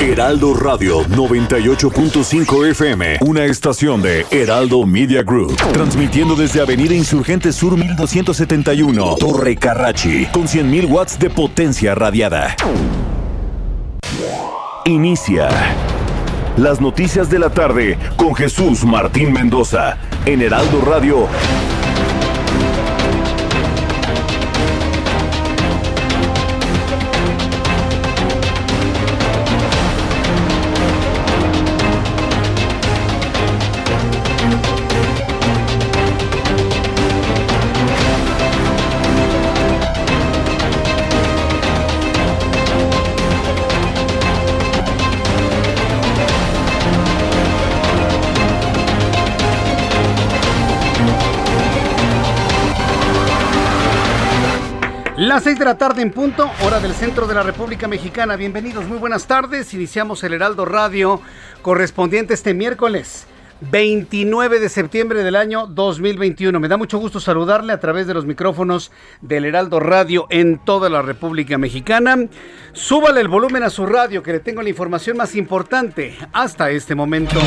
Heraldo Radio 98.5 FM, una estación de Heraldo Media Group, transmitiendo desde Avenida Insurgente Sur 1271, Torre Carrachi, con 100.000 watts de potencia radiada. Inicia las noticias de la tarde con Jesús Martín Mendoza en Heraldo Radio. Las 6 de la tarde en punto, hora del centro de la República Mexicana. Bienvenidos, muy buenas tardes. Iniciamos el Heraldo Radio correspondiente este miércoles 29 de septiembre del año 2021. Me da mucho gusto saludarle a través de los micrófonos del Heraldo Radio en toda la República Mexicana. Súbale el volumen a su radio que le tengo la información más importante hasta este momento.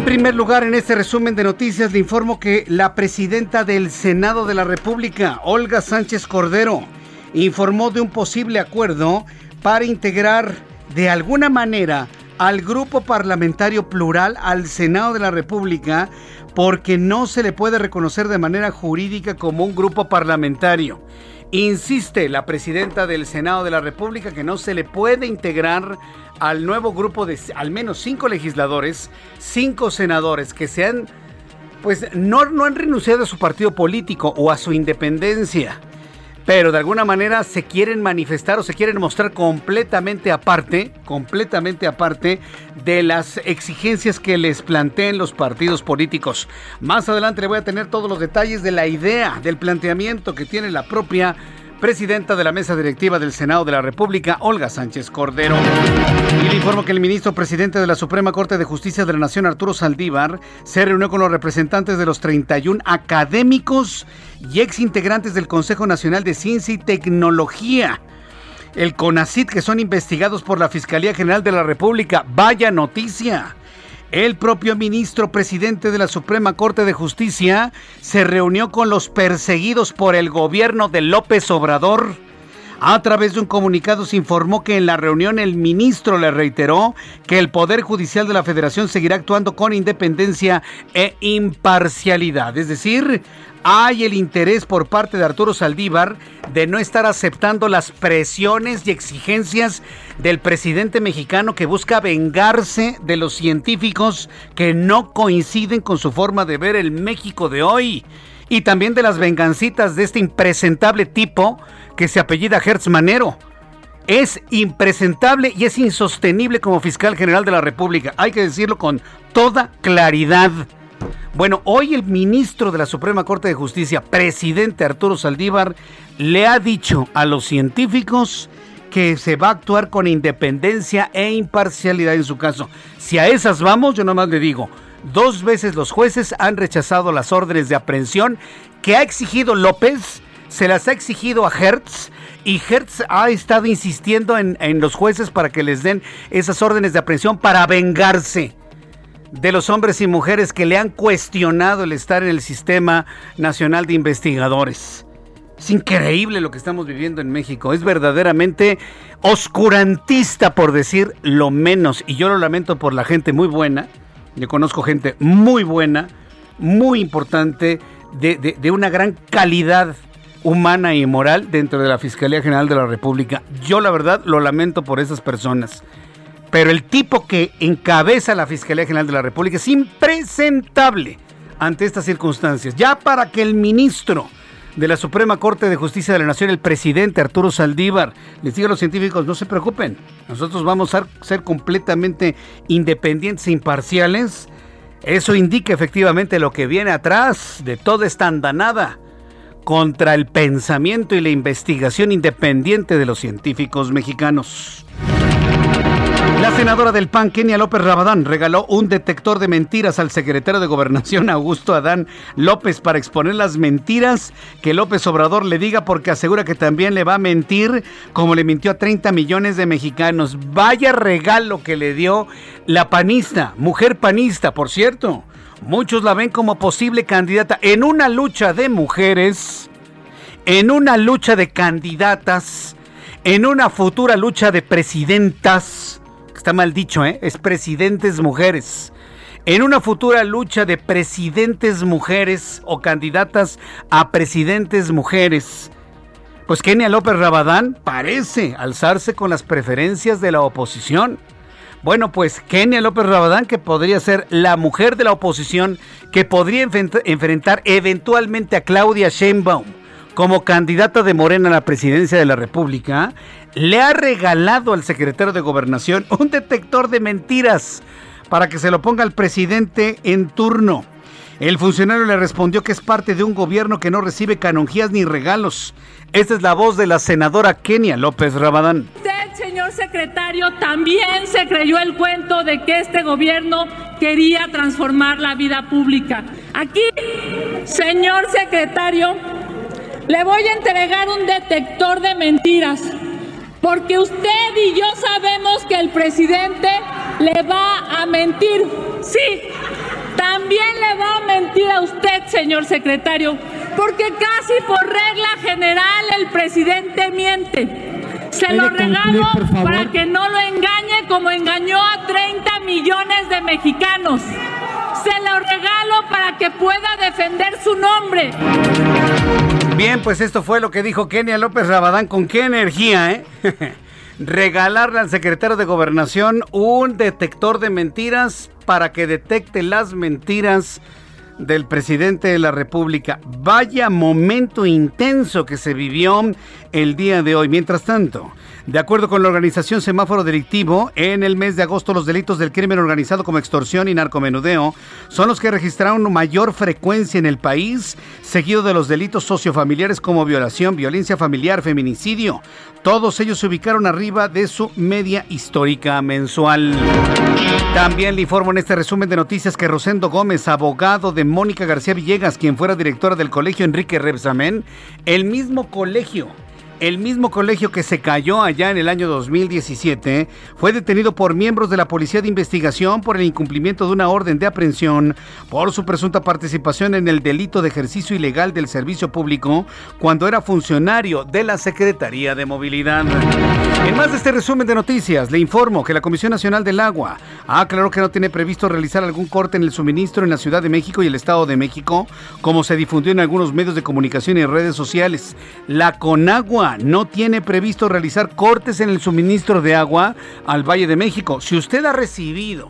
En primer lugar, en este resumen de noticias le informo que la presidenta del Senado de la República, Olga Sánchez Cordero, informó de un posible acuerdo para integrar de alguna manera al grupo parlamentario plural al Senado de la República porque no se le puede reconocer de manera jurídica como un grupo parlamentario. Insiste la presidenta del Senado de la República que no se le puede integrar al nuevo grupo de al menos cinco legisladores, cinco senadores que sean, pues no, no han renunciado a su partido político o a su independencia, pero de alguna manera se quieren manifestar o se quieren mostrar completamente aparte, completamente aparte de las exigencias que les planteen los partidos políticos. Más adelante le voy a tener todos los detalles de la idea, del planteamiento que tiene la propia presidenta de la mesa directiva del Senado de la República, Olga Sánchez Cordero. Y le informo que el ministro presidente de la Suprema Corte de Justicia de la Nación, Arturo Saldívar, se reunió con los representantes de los 31 académicos y ex integrantes del Consejo Nacional de Ciencia y Tecnología. El CONACIT, que son investigados por la Fiscalía General de la República. Vaya noticia. El propio ministro presidente de la Suprema Corte de Justicia se reunió con los perseguidos por el gobierno de López Obrador. A través de un comunicado se informó que en la reunión el ministro le reiteró que el Poder Judicial de la Federación seguirá actuando con independencia e imparcialidad. Es decir, hay el interés por parte de Arturo Saldívar de no estar aceptando las presiones y exigencias del presidente mexicano que busca vengarse de los científicos que no coinciden con su forma de ver el México de hoy y también de las vengancitas de este impresentable tipo que se apellida Hertz Manero. Es impresentable y es insostenible como fiscal general de la República. Hay que decirlo con toda claridad. Bueno, hoy el ministro de la Suprema Corte de Justicia, presidente Arturo Saldívar, le ha dicho a los científicos que se va a actuar con independencia e imparcialidad en su caso. Si a esas vamos, yo nomás le digo, dos veces los jueces han rechazado las órdenes de aprehensión que ha exigido López, se las ha exigido a Hertz y Hertz ha estado insistiendo en, en los jueces para que les den esas órdenes de aprehensión para vengarse de los hombres y mujeres que le han cuestionado el estar en el Sistema Nacional de Investigadores. Es increíble lo que estamos viviendo en México. Es verdaderamente oscurantista, por decir lo menos. Y yo lo lamento por la gente muy buena. Yo conozco gente muy buena, muy importante, de, de una gran calidad humana y moral dentro de la Fiscalía General de la República. Yo la verdad lo lamento por esas personas. Pero el tipo que encabeza la Fiscalía General de la República es impresentable. ante estas circunstancias. Ya para que el ministro de la Suprema Corte de Justicia de la Nación, el presidente Arturo Saldívar, les diga a los científicos, no se preocupen, nosotros vamos a ser completamente independientes e imparciales. Eso indica efectivamente lo que viene atrás de toda esta andanada contra el pensamiento y la investigación independiente de los científicos mexicanos. La senadora del PAN, Kenia López Rabadán, regaló un detector de mentiras al secretario de Gobernación, Augusto Adán López, para exponer las mentiras que López Obrador le diga, porque asegura que también le va a mentir como le mintió a 30 millones de mexicanos. Vaya regalo que le dio la panista, mujer panista, por cierto. Muchos la ven como posible candidata en una lucha de mujeres, en una lucha de candidatas, en una futura lucha de presidentas está mal dicho, ¿eh? es presidentes mujeres. En una futura lucha de presidentes mujeres o candidatas a presidentes mujeres, pues Kenia López Rabadán parece alzarse con las preferencias de la oposición. Bueno, pues Kenia López Rabadán, que podría ser la mujer de la oposición, que podría enfrentar eventualmente a Claudia Sheinbaum como candidata de Morena a la presidencia de la República, le ha regalado al secretario de Gobernación un detector de mentiras para que se lo ponga al presidente en turno. El funcionario le respondió que es parte de un gobierno que no recibe canonjías ni regalos. Esta es la voz de la senadora Kenia López Rabadán. Usted, señor secretario, también se creyó el cuento de que este gobierno quería transformar la vida pública. Aquí, señor secretario, le voy a entregar un detector de mentiras porque usted y yo sabemos que el presidente le va a mentir. Sí, también le va a mentir a usted, señor secretario, porque casi por regla general el presidente miente. Se lo regalo para que no lo engañe como engañó a 30 millones de mexicanos. Se lo regalo para que pueda defender su nombre. Bien, pues esto fue lo que dijo Kenia López Rabadán. Con qué energía, ¿eh? Regalarle al secretario de Gobernación un detector de mentiras para que detecte las mentiras del presidente de la República. Vaya momento intenso que se vivió el día de hoy. Mientras tanto, de acuerdo con la organización Semáforo Delictivo, en el mes de agosto los delitos del crimen organizado como extorsión y narcomenudeo son los que registraron mayor frecuencia en el país, seguido de los delitos sociofamiliares como violación, violencia familiar, feminicidio. Todos ellos se ubicaron arriba de su media histórica mensual. También le informo en este resumen de noticias que Rosendo Gómez, abogado de Mónica García Villegas, quien fuera directora del colegio Enrique Rebsamen, el mismo colegio el mismo colegio que se cayó allá en el año 2017 fue detenido por miembros de la Policía de Investigación por el incumplimiento de una orden de aprehensión por su presunta participación en el delito de ejercicio ilegal del servicio público cuando era funcionario de la Secretaría de Movilidad. En más de este resumen de noticias, le informo que la Comisión Nacional del Agua aclaró que no tiene previsto realizar algún corte en el suministro en la Ciudad de México y el Estado de México, como se difundió en algunos medios de comunicación y redes sociales. La Conagua no tiene previsto realizar cortes en el suministro de agua al Valle de México. Si usted ha recibido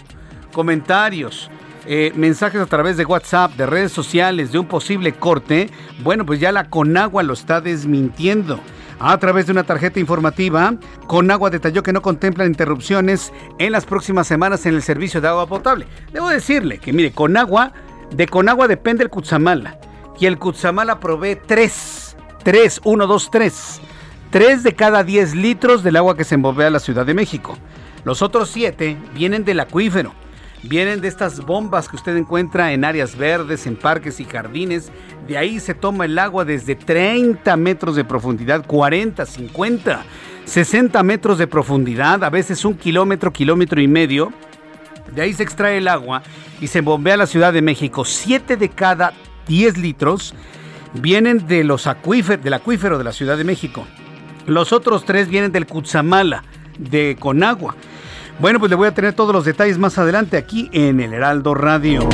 comentarios, eh, mensajes a través de WhatsApp, de redes sociales, de un posible corte, bueno, pues ya la Conagua lo está desmintiendo. A través de una tarjeta informativa, Conagua detalló que no contemplan interrupciones en las próximas semanas en el servicio de agua potable. Debo decirle que, mire, Conagua, de Conagua depende el Cutzamala. Y el Cutzamala provee tres, tres, uno, dos, tres 3 de cada 10 litros del agua que se envolve a la Ciudad de México. Los otros 7 vienen del acuífero. Vienen de estas bombas que usted encuentra en áreas verdes, en parques y jardines. De ahí se toma el agua desde 30 metros de profundidad, 40, 50, 60 metros de profundidad, a veces un kilómetro, kilómetro y medio. De ahí se extrae el agua y se bombea a la Ciudad de México. 7 de cada 10 litros vienen de los acuíferos, del acuífero de la Ciudad de México. Los otros tres vienen del Cutzamala, de Conagua. Bueno, pues le voy a tener todos los detalles más adelante aquí en el Heraldo Radio.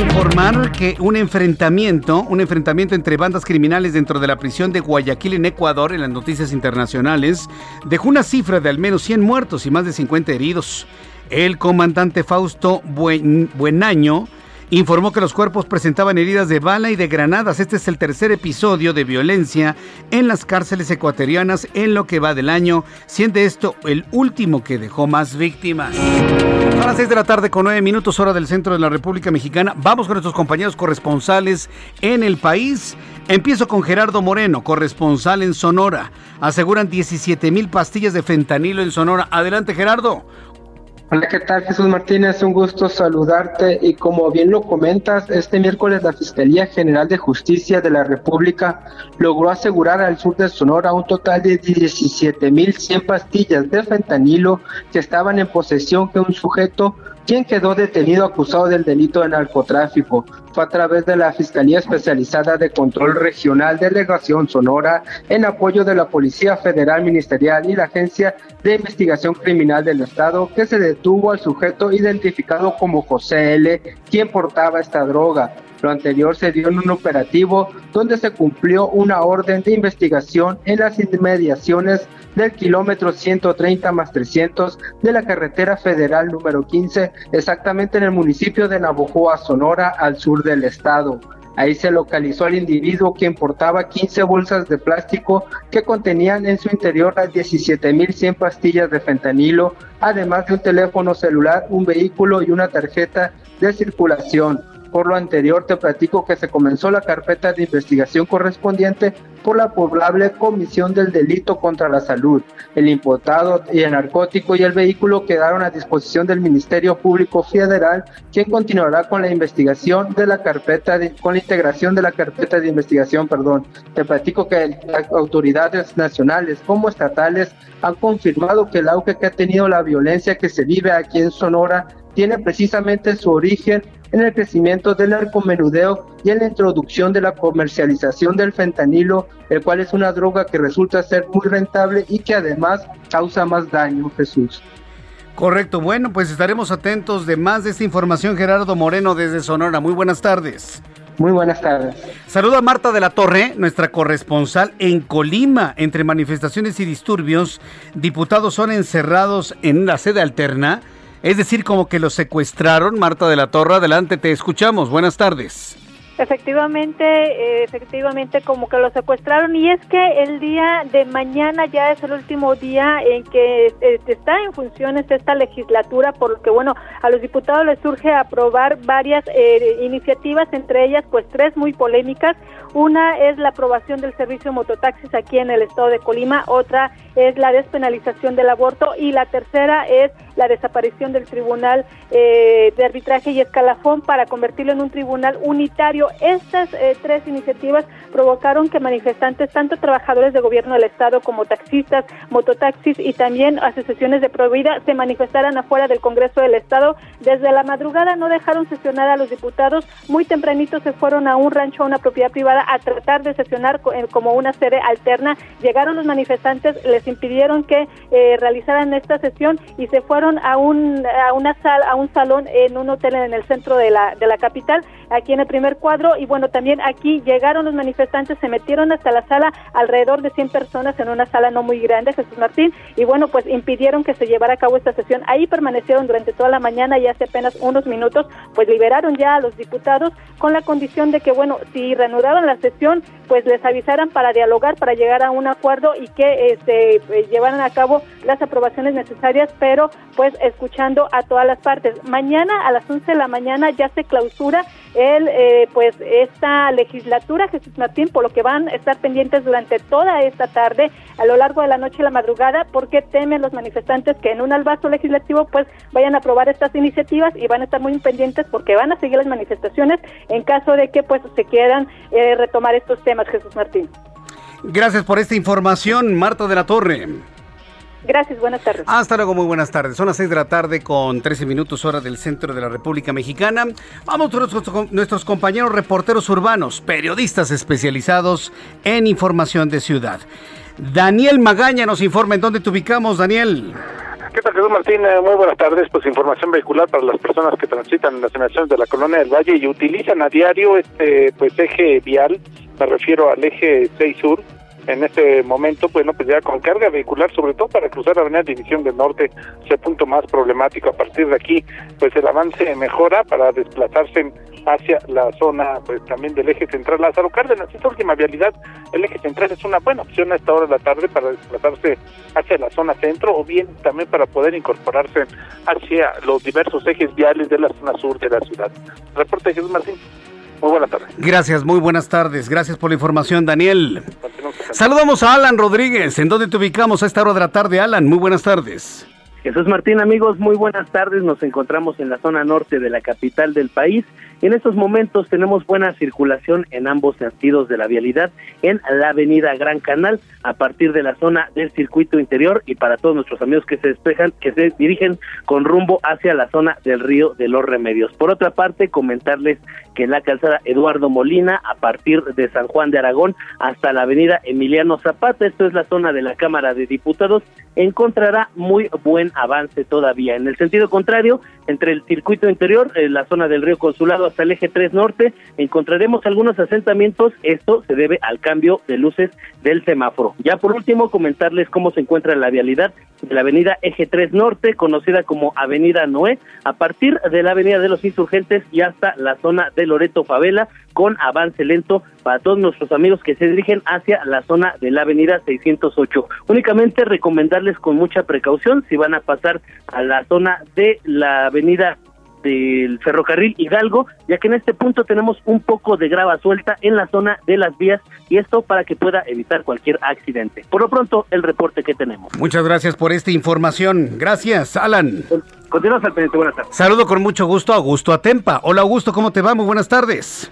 Informar que un enfrentamiento, un enfrentamiento entre bandas criminales dentro de la prisión de Guayaquil en Ecuador, en las noticias internacionales, dejó una cifra de al menos 100 muertos y más de 50 heridos. El comandante Fausto Buenaño informó que los cuerpos presentaban heridas de bala y de granadas. Este es el tercer episodio de violencia en las cárceles ecuatorianas en lo que va del año, siendo esto el último que dejó más víctimas. A las 6 de la tarde con 9 minutos hora del centro de la República Mexicana, vamos con nuestros compañeros corresponsales en el país. Empiezo con Gerardo Moreno, corresponsal en Sonora. Aseguran 17 mil pastillas de fentanilo en Sonora. Adelante Gerardo. Hola, ¿qué tal Jesús Martínez? Un gusto saludarte y como bien lo comentas, este miércoles la Fiscalía General de Justicia de la República logró asegurar al sur de Sonora un total de 17.100 pastillas de fentanilo que estaban en posesión de un sujeto quien quedó detenido acusado del delito de narcotráfico. Fue a través de la Fiscalía Especializada de Control Regional Delegación Sonora en apoyo de la Policía Federal Ministerial y la Agencia de Investigación Criminal del Estado que se detuvo al sujeto identificado como José L., quien portaba esta droga. Lo anterior se dio en un operativo donde se cumplió una orden de investigación en las inmediaciones del kilómetro 130 más 300 de la carretera federal número 15, exactamente en el municipio de Navojoa, Sonora, al sur del estado. Ahí se localizó al individuo quien portaba 15 bolsas de plástico que contenían en su interior las 17.100 pastillas de fentanilo, además de un teléfono celular, un vehículo y una tarjeta de circulación. Por lo anterior, te platico que se comenzó la carpeta de investigación correspondiente por la probable comisión del delito contra la salud. El imputado y el narcótico y el vehículo quedaron a disposición del Ministerio Público Federal, quien continuará con la investigación de la carpeta, con la integración de la carpeta de investigación, perdón. Te platico que las autoridades nacionales como estatales han confirmado que el auge que ha tenido la violencia que se vive aquí en Sonora tiene precisamente su origen en el crecimiento del narcomenudeo y en la introducción de la comercialización del fentanilo, el cual es una droga que resulta ser muy rentable y que además causa más daño, Jesús. Correcto, bueno, pues estaremos atentos de más de esta información, Gerardo Moreno desde Sonora. Muy buenas tardes. Muy buenas tardes. Saludo a Marta de la Torre, nuestra corresponsal en Colima. Entre manifestaciones y disturbios, diputados son encerrados en la sede alterna es decir, como que lo secuestraron. Marta de la Torre, adelante, te escuchamos. Buenas tardes. Efectivamente, eh, efectivamente, como que lo secuestraron y es que el día de mañana ya es el último día en que eh, está en funciones esta legislatura, por lo que bueno, a los diputados les surge aprobar varias eh, iniciativas, entre ellas pues tres muy polémicas. Una es la aprobación del servicio de mototaxis aquí en el estado de Colima, otra es la despenalización del aborto y la tercera es la desaparición del Tribunal de Arbitraje y Escalafón para convertirlo en un tribunal unitario estas eh, tres iniciativas provocaron que manifestantes, tanto trabajadores de gobierno del Estado como taxistas, mototaxis y también asociaciones de prohibida se manifestaran afuera del Congreso del Estado. Desde la madrugada no dejaron sesionar a los diputados. Muy tempranito se fueron a un rancho, a una propiedad privada, a tratar de sesionar eh, como una sede alterna. Llegaron los manifestantes, les impidieron que eh, realizaran esta sesión y se fueron a un a una sala, a un salón en un hotel en el centro de la de la capital, aquí en el primer cuadro y bueno, también aquí llegaron los manifestantes, se metieron hasta la sala, alrededor de 100 personas en una sala no muy grande, Jesús Martín, y bueno, pues impidieron que se llevara a cabo esta sesión. Ahí permanecieron durante toda la mañana y hace apenas unos minutos, pues liberaron ya a los diputados con la condición de que, bueno, si reanudaban la sesión, pues les avisaran para dialogar, para llegar a un acuerdo y que este, eh, llevaran a cabo las aprobaciones necesarias, pero pues escuchando a todas las partes. Mañana a las 11 de la mañana ya se clausura el, eh, pues esta legislatura, Jesús Martín, por lo que van a estar pendientes durante toda esta tarde, a lo largo de la noche y la madrugada, porque temen los manifestantes que en un albazo legislativo pues vayan a aprobar estas iniciativas y van a estar muy pendientes porque van a seguir las manifestaciones en caso de que pues se quieran eh, retomar estos temas, Jesús Martín. Gracias por esta información, Marta de la Torre. Gracias, buenas tardes. Hasta luego, muy buenas tardes. Son las 6 de la tarde con 13 minutos hora del centro de la República Mexicana. Vamos con nuestros, nuestros compañeros reporteros urbanos, periodistas especializados en información de ciudad. Daniel Magaña nos informa en dónde te ubicamos, Daniel. ¿Qué tal, Jesús Martín? Eh, muy buenas tardes. Pues información vehicular para las personas que transitan en las emanaciones de la colonia del Valle y utilizan a diario este pues eje vial. Me refiero al eje 6 Sur en este momento, bueno, pues ya con carga vehicular, sobre todo para cruzar la avenida División del Norte, es el punto más problemático. A partir de aquí, pues el avance mejora para desplazarse hacia la zona, pues también del eje central Lázaro Cárdenas. Esta última vialidad, el eje central es una buena opción a esta hora de la tarde para desplazarse hacia la zona centro o bien también para poder incorporarse hacia los diversos ejes viales de la zona sur de la ciudad. Reporte Jesús Martín. Muy buenas tardes. Gracias, muy buenas tardes. Gracias por la información, Daniel. Saludamos a Alan Rodríguez. ¿En dónde te ubicamos a esta hora de la tarde, Alan? Muy buenas tardes. Jesús Martín, amigos, muy buenas tardes. Nos encontramos en la zona norte de la capital del país en estos momentos tenemos buena circulación en ambos sentidos de la vialidad en la avenida Gran Canal a partir de la zona del circuito interior y para todos nuestros amigos que se despejan, que se dirigen con rumbo hacia la zona del río de los Remedios. Por otra parte, comentarles que en la calzada Eduardo Molina, a partir de San Juan de Aragón hasta la avenida Emiliano Zapata, esto es la zona de la Cámara de Diputados, encontrará muy buen avance todavía. En el sentido contrario, entre el circuito interior, en la zona del río Consulado hasta el eje 3 norte, encontraremos algunos asentamientos. Esto se debe al cambio de luces del semáforo. Ya por último, comentarles cómo se encuentra la vialidad de la avenida eje 3 norte, conocida como Avenida Noé, a partir de la avenida de los insurgentes y hasta la zona de Loreto Favela, con avance lento para todos nuestros amigos que se dirigen hacia la zona de la avenida 608. Únicamente recomendarles con mucha precaución si van a pasar a la zona de la avenida del ferrocarril Hidalgo, ya que en este punto tenemos un poco de grava suelta en la zona de las vías y esto para que pueda evitar cualquier accidente. Por lo pronto, el reporte que tenemos. Muchas gracias por esta información. Gracias, Alan. Continuamos al pendiente. Buenas tardes. Saludo con mucho gusto a Augusto Atempa. Hola, Augusto, ¿cómo te va? Muy buenas tardes.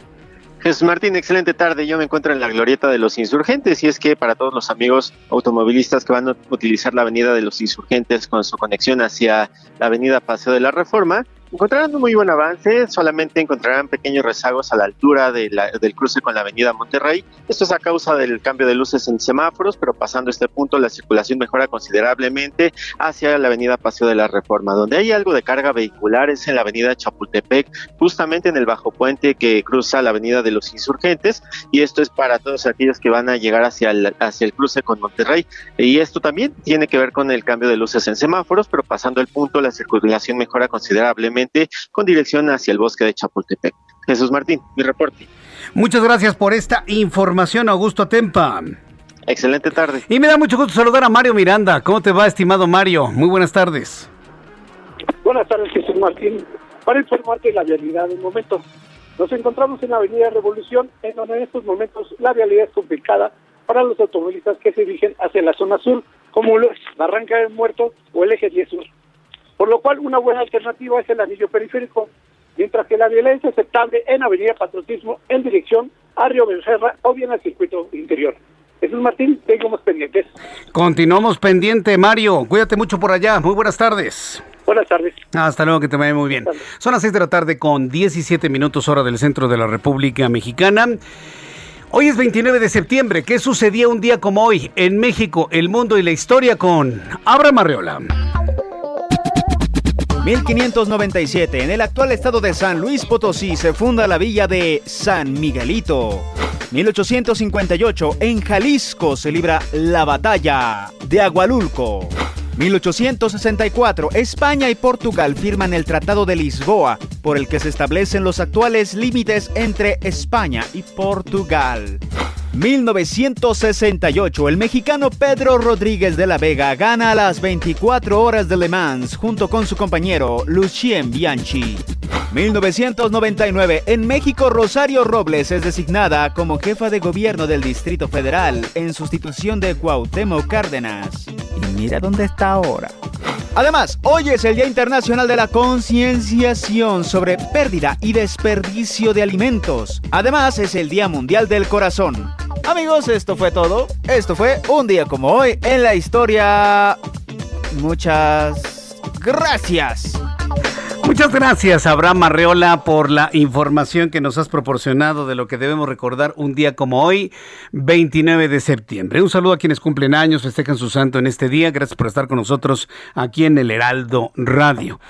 Jesús Martín, excelente tarde. Yo me encuentro en la glorieta de los insurgentes y es que para todos los amigos automovilistas que van a utilizar la avenida de los insurgentes con su conexión hacia la avenida Paseo de la Reforma, encontrarán un muy buen avance, solamente encontrarán pequeños rezagos a la altura de del cruce con la avenida Monterrey. Esto es a causa del cambio de luces en semáforos, pero pasando este punto la circulación mejora considerablemente hacia la avenida Paseo de la Reforma. Donde hay algo de carga vehicular es en la avenida Chapultepec, justamente en el bajo puente que cruza la avenida de los insurgentes, y esto es para todos aquellos que van a llegar hacia el, hacia el cruce con Monterrey. Y esto también tiene que ver con el cambio de luces en semáforos, pero pasando el punto la circulación mejora considerablemente con dirección hacia el bosque de Chapultepec. Jesús Martín, mi reporte. Muchas gracias por esta información, Augusto Tempa. Excelente tarde. Y me da mucho gusto saludar a Mario Miranda. ¿Cómo te va, estimado Mario? Muy buenas tardes. Buenas tardes, Jesús Martín. Para informarte de la vialidad del momento. Nos encontramos en la Avenida Revolución, en donde en estos momentos la vialidad es complicada para los automovilistas que se dirigen hacia la zona sur, como lo es Barranca del Muerto o el eje 10 sur. Por lo cual, una buena alternativa es el anillo periférico, mientras que la violencia es aceptable en Avenida Patriotismo en dirección a Río Becerra o bien al circuito interior. Jesús Martín, seguimos pendientes. Continuamos pendiente, Mario. Cuídate mucho por allá. Muy buenas tardes. Buenas tardes. Hasta luego, que te vaya muy bien. Son las 6 de la tarde con 17 minutos hora del centro de la República Mexicana. Hoy es 29 de septiembre. ¿Qué sucedía un día como hoy en México, el mundo y la historia con Abra Marreola? 1597, en el actual estado de San Luis Potosí, se funda la villa de San Miguelito. 1858, en Jalisco se libra la batalla de Agualulco. 1864, España y Portugal firman el Tratado de Lisboa, por el que se establecen los actuales límites entre España y Portugal. 1968, el mexicano Pedro Rodríguez de la Vega gana las 24 horas de Le Mans junto con su compañero Lucien Bianchi. 1999, en México Rosario Robles es designada como jefa de gobierno del Distrito Federal en sustitución de Cuauhtémoc Cárdenas. Y mira dónde está ahora. Además, hoy es el Día Internacional de la Concienciación sobre pérdida y desperdicio de alimentos. Además, es el Día Mundial del Corazón. Amigos, esto fue todo. Esto fue un día como hoy en la historia. Muchas gracias. Muchas gracias, Abraham Arreola, por la información que nos has proporcionado de lo que debemos recordar un día como hoy, 29 de septiembre. Un saludo a quienes cumplen años, festejan su santo en este día. Gracias por estar con nosotros aquí en el Heraldo Radio.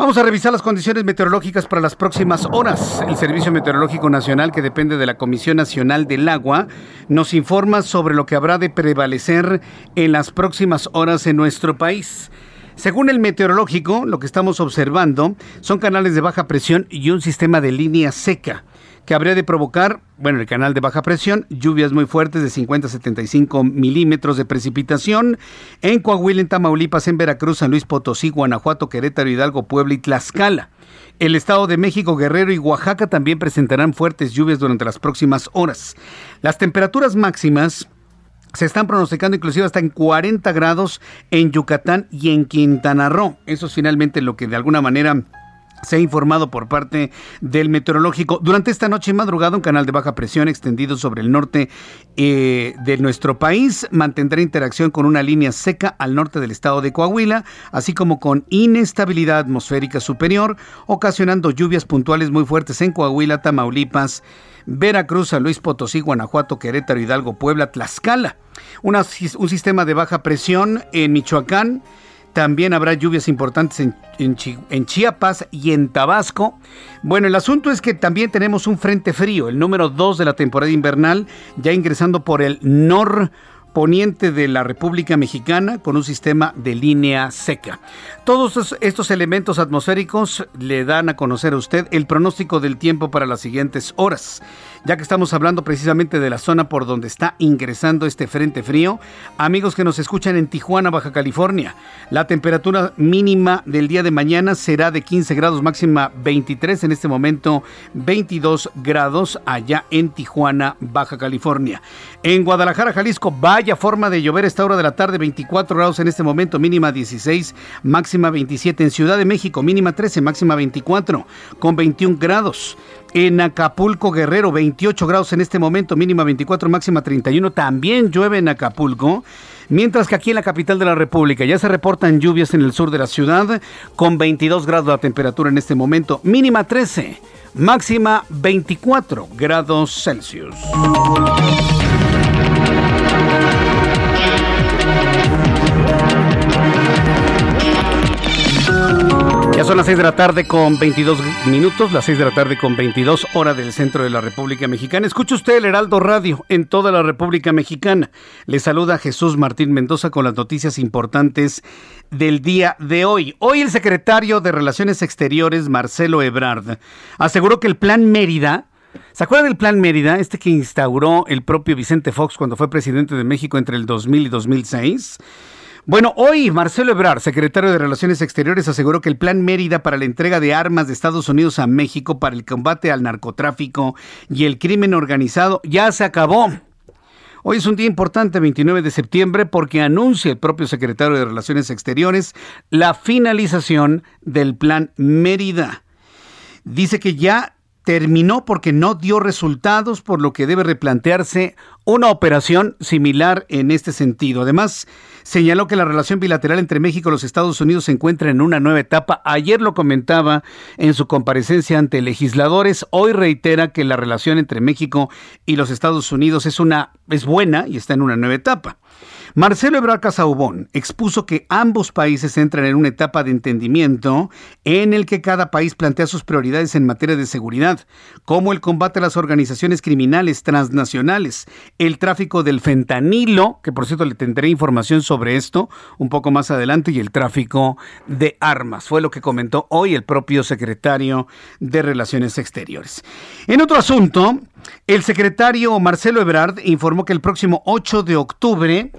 Vamos a revisar las condiciones meteorológicas para las próximas horas. El Servicio Meteorológico Nacional, que depende de la Comisión Nacional del Agua, nos informa sobre lo que habrá de prevalecer en las próximas horas en nuestro país. Según el meteorológico, lo que estamos observando son canales de baja presión y un sistema de línea seca que habría de provocar, bueno, el canal de baja presión, lluvias muy fuertes de 50 a 75 milímetros de precipitación en Coahuila, en Tamaulipas, en Veracruz, San Luis Potosí, Guanajuato, Querétaro, Hidalgo, Puebla y Tlaxcala. El Estado de México, Guerrero y Oaxaca también presentarán fuertes lluvias durante las próximas horas. Las temperaturas máximas se están pronosticando inclusive hasta en 40 grados en Yucatán y en Quintana Roo. Eso es finalmente lo que de alguna manera se ha informado por parte del meteorológico. Durante esta noche y madrugada, un canal de baja presión extendido sobre el norte eh, de nuestro país mantendrá interacción con una línea seca al norte del estado de Coahuila, así como con inestabilidad atmosférica superior, ocasionando lluvias puntuales muy fuertes en Coahuila, Tamaulipas, Veracruz, San Luis Potosí, Guanajuato, Querétaro, Hidalgo, Puebla, Tlaxcala. un sistema de baja presión en Michoacán también habrá lluvias importantes en, Chiapas y en Tabasco. Bueno, el asunto es que también tenemos un frente frío, el número 2 de la temporada invernal, ya ingresando por el nor de la República Mexicana con un sistema de línea seca. Todos estos elementos atmosféricos le dan a conocer a usted el pronóstico del tiempo para las siguientes horas ya que estamos hablando precisamente de la zona por donde está ingresando este frente frío. Amigos que nos escuchan en Tijuana, Baja California, la temperatura mínima del día de mañana será de 15 grados, máxima 23, en este momento 22 grados allá en Tijuana, Baja California. En Guadalajara, Jalisco, vaya forma de llover esta hora de la tarde, 24 grados en este momento, mínima 16, máxima 27. En Ciudad de México, mínima 13, máxima 24, con 21 grados. En Acapulco, Guerrero, 28 grados en este momento, mínima 24, máxima 31. También llueve en Acapulco. Mientras que aquí en la capital de la República ya se reportan lluvias en el sur de la ciudad, con 22 grados la temperatura en este momento, mínima 13, máxima 24 grados Celsius. Son las 6 de la tarde con 22 minutos, las 6 de la tarde con 22 horas del centro de la República Mexicana. Escucha usted el Heraldo Radio en toda la República Mexicana. Le saluda Jesús Martín Mendoza con las noticias importantes del día de hoy. Hoy el secretario de Relaciones Exteriores, Marcelo Ebrard, aseguró que el Plan Mérida ¿Se acuerdan del Plan Mérida, este que instauró el propio Vicente Fox cuando fue presidente de México entre el 2000 y 2006? Bueno, hoy Marcelo Ebrard, secretario de Relaciones Exteriores, aseguró que el plan Mérida para la entrega de armas de Estados Unidos a México para el combate al narcotráfico y el crimen organizado ya se acabó. Hoy es un día importante, 29 de septiembre, porque anuncia el propio secretario de Relaciones Exteriores la finalización del plan Mérida. Dice que ya terminó porque no dio resultados, por lo que debe replantearse una operación similar en este sentido. Además, señaló que la relación bilateral entre México y los Estados Unidos se encuentra en una nueva etapa. Ayer lo comentaba en su comparecencia ante legisladores. Hoy reitera que la relación entre México y los Estados Unidos es una es buena y está en una nueva etapa. Marcelo Ebrard Casaubón expuso que ambos países entran en una etapa de entendimiento en el que cada país plantea sus prioridades en materia de seguridad, como el combate a las organizaciones criminales transnacionales, el tráfico del fentanilo, que por cierto le tendré información sobre esto un poco más adelante, y el tráfico de armas. Fue lo que comentó hoy el propio secretario de Relaciones Exteriores. En otro asunto, el secretario Marcelo Ebrard informó que el próximo 8 de octubre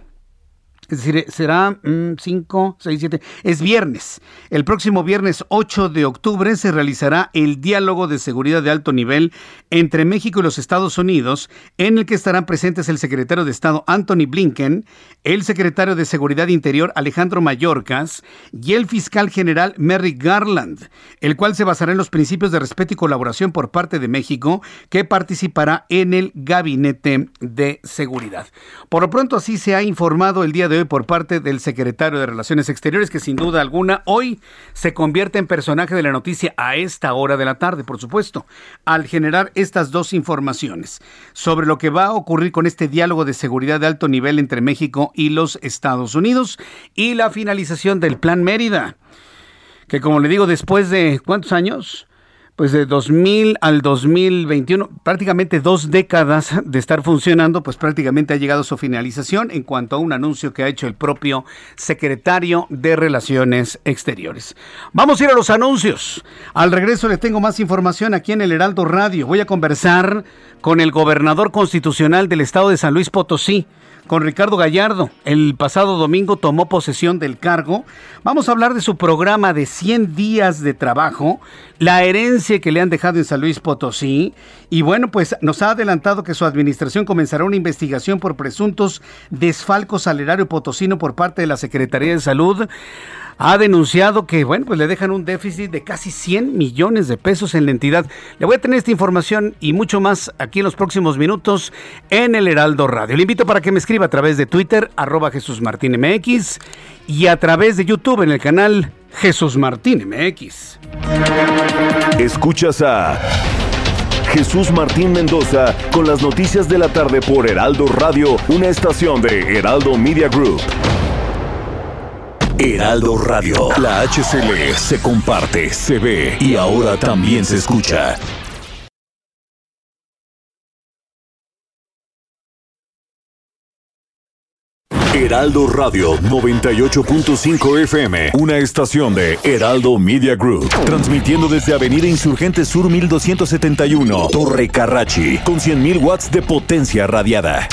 es decir, será 5, 6, 7, es viernes. El próximo viernes 8 de octubre se realizará el diálogo de seguridad de alto nivel entre México y los Estados Unidos, en el que estarán presentes el secretario de Estado Anthony Blinken, el secretario de Seguridad Interior Alejandro Mayorkas y el fiscal general Merrick Garland, el cual se basará en los principios de respeto y colaboración por parte de México, que participará en el Gabinete de Seguridad. Por lo pronto así se ha informado el día de hoy por parte del secretario de Relaciones Exteriores, que sin duda alguna hoy se convierte en personaje de la noticia a esta hora de la tarde, por supuesto, al generar estas dos informaciones sobre lo que va a ocurrir con este diálogo de seguridad de alto nivel entre México y los Estados Unidos y la finalización del Plan Mérida que como le digo, después de cuántos años, pues de 2000 al 2021, prácticamente dos décadas de estar funcionando, pues prácticamente ha llegado a su finalización en cuanto a un anuncio que ha hecho el propio secretario de Relaciones Exteriores. Vamos a ir a los anuncios. Al regreso le tengo más información aquí en el Heraldo Radio. Voy a conversar con el gobernador constitucional del estado de San Luis Potosí con Ricardo Gallardo. El pasado domingo tomó posesión del cargo. Vamos a hablar de su programa de 100 días de trabajo, la herencia que le han dejado en San Luis Potosí. Y bueno, pues nos ha adelantado que su administración comenzará una investigación por presuntos desfalcos al erario potosino por parte de la Secretaría de Salud ha denunciado que, bueno, pues le dejan un déficit de casi 100 millones de pesos en la entidad. Le voy a tener esta información y mucho más aquí en los próximos minutos en el Heraldo Radio. Le invito para que me escriba a través de Twitter, arroba Jesús Martín MX, y a través de YouTube en el canal Jesús Martín MX. Escuchas a Jesús Martín Mendoza con las noticias de la tarde por Heraldo Radio, una estación de Heraldo Media Group. Heraldo Radio. La HCL se comparte, se ve y ahora también se escucha. Heraldo Radio 98.5 FM, una estación de Heraldo Media Group, transmitiendo desde Avenida Insurgente Sur 1271, Torre Carrachi, con 100.000 watts de potencia radiada.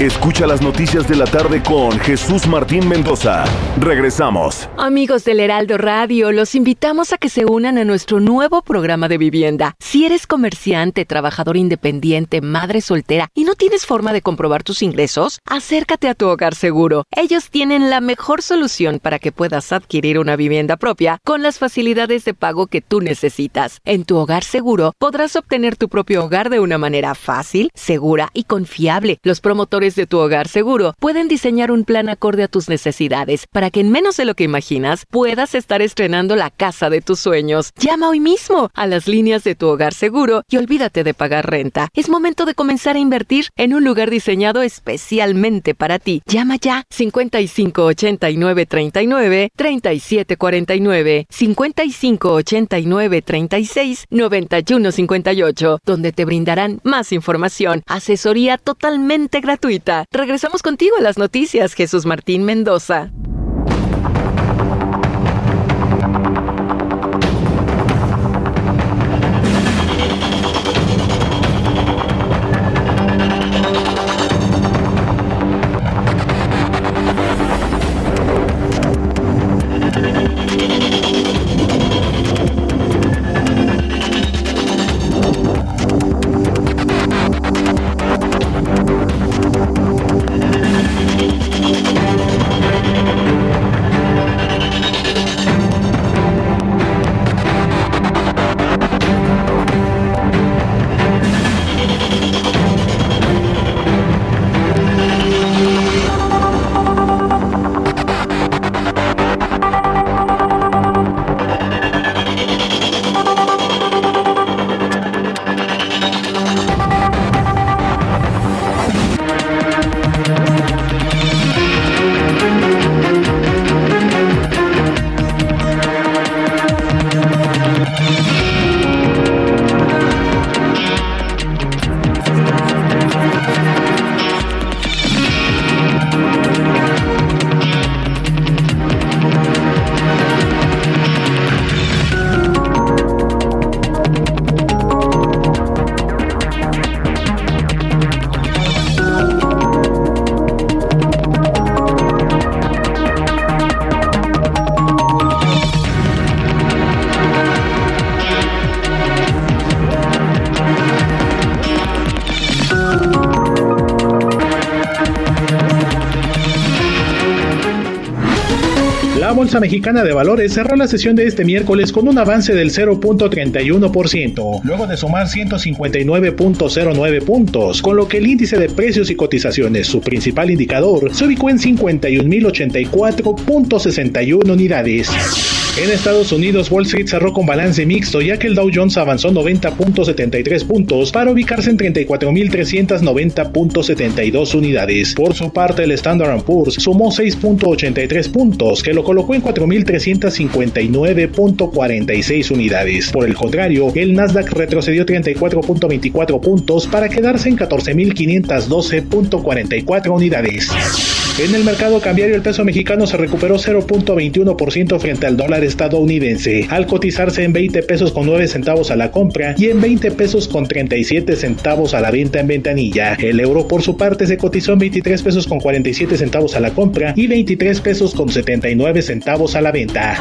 Escucha las noticias de la tarde con Jesús Martín Mendoza. Regresamos. Amigos del Heraldo Radio, los invitamos a que se unan a nuestro nuevo programa de vivienda. Si eres comerciante, trabajador independiente, madre soltera y no tienes forma de comprobar tus ingresos, acércate a tu hogar seguro. Ellos tienen la mejor solución para que puedas adquirir una vivienda propia con las facilidades de pago que tú necesitas. En tu hogar seguro podrás obtener tu propio hogar de una manera fácil, segura y confiable. Los promotores de tu hogar seguro pueden diseñar un plan acorde a tus necesidades para que en menos de lo que imaginas puedas estar estrenando la casa de tus sueños. Llama hoy mismo a las líneas de tu hogar seguro y olvídate de pagar renta. Es momento de comenzar a invertir en un lugar diseñado especialmente para ti. Llama ya 55 89 39 37 49 55 89 36 91 58 donde te brindarán más información, asesoría totalmente gratuita Regresamos contigo a las noticias, Jesús Martín Mendoza. Mexicana de Valores cerró la sesión de este miércoles con un avance del 0.31%, luego de sumar 159.09 puntos, con lo que el índice de precios y cotizaciones, su principal indicador, se ubicó en 51.084.61 unidades. En Estados Unidos, Wall Street cerró con balance mixto, ya que el Dow Jones avanzó 90.73 puntos para ubicarse en 34.390.72 unidades. Por su parte, el Standard Poor's sumó 6.83 puntos, que lo colocó en 4.359.46 unidades. Por el contrario, el Nasdaq retrocedió 34.24 puntos para quedarse en 14.512.44 unidades. En el mercado cambiario el peso mexicano se recuperó 0.21% frente al dólar estadounidense, al cotizarse en 20 pesos con 9 centavos a la compra y en 20 pesos con 37 centavos a la venta en ventanilla. El euro por su parte se cotizó en 23 pesos con 47 centavos a la compra y 23 pesos con 79 centavos a la venta.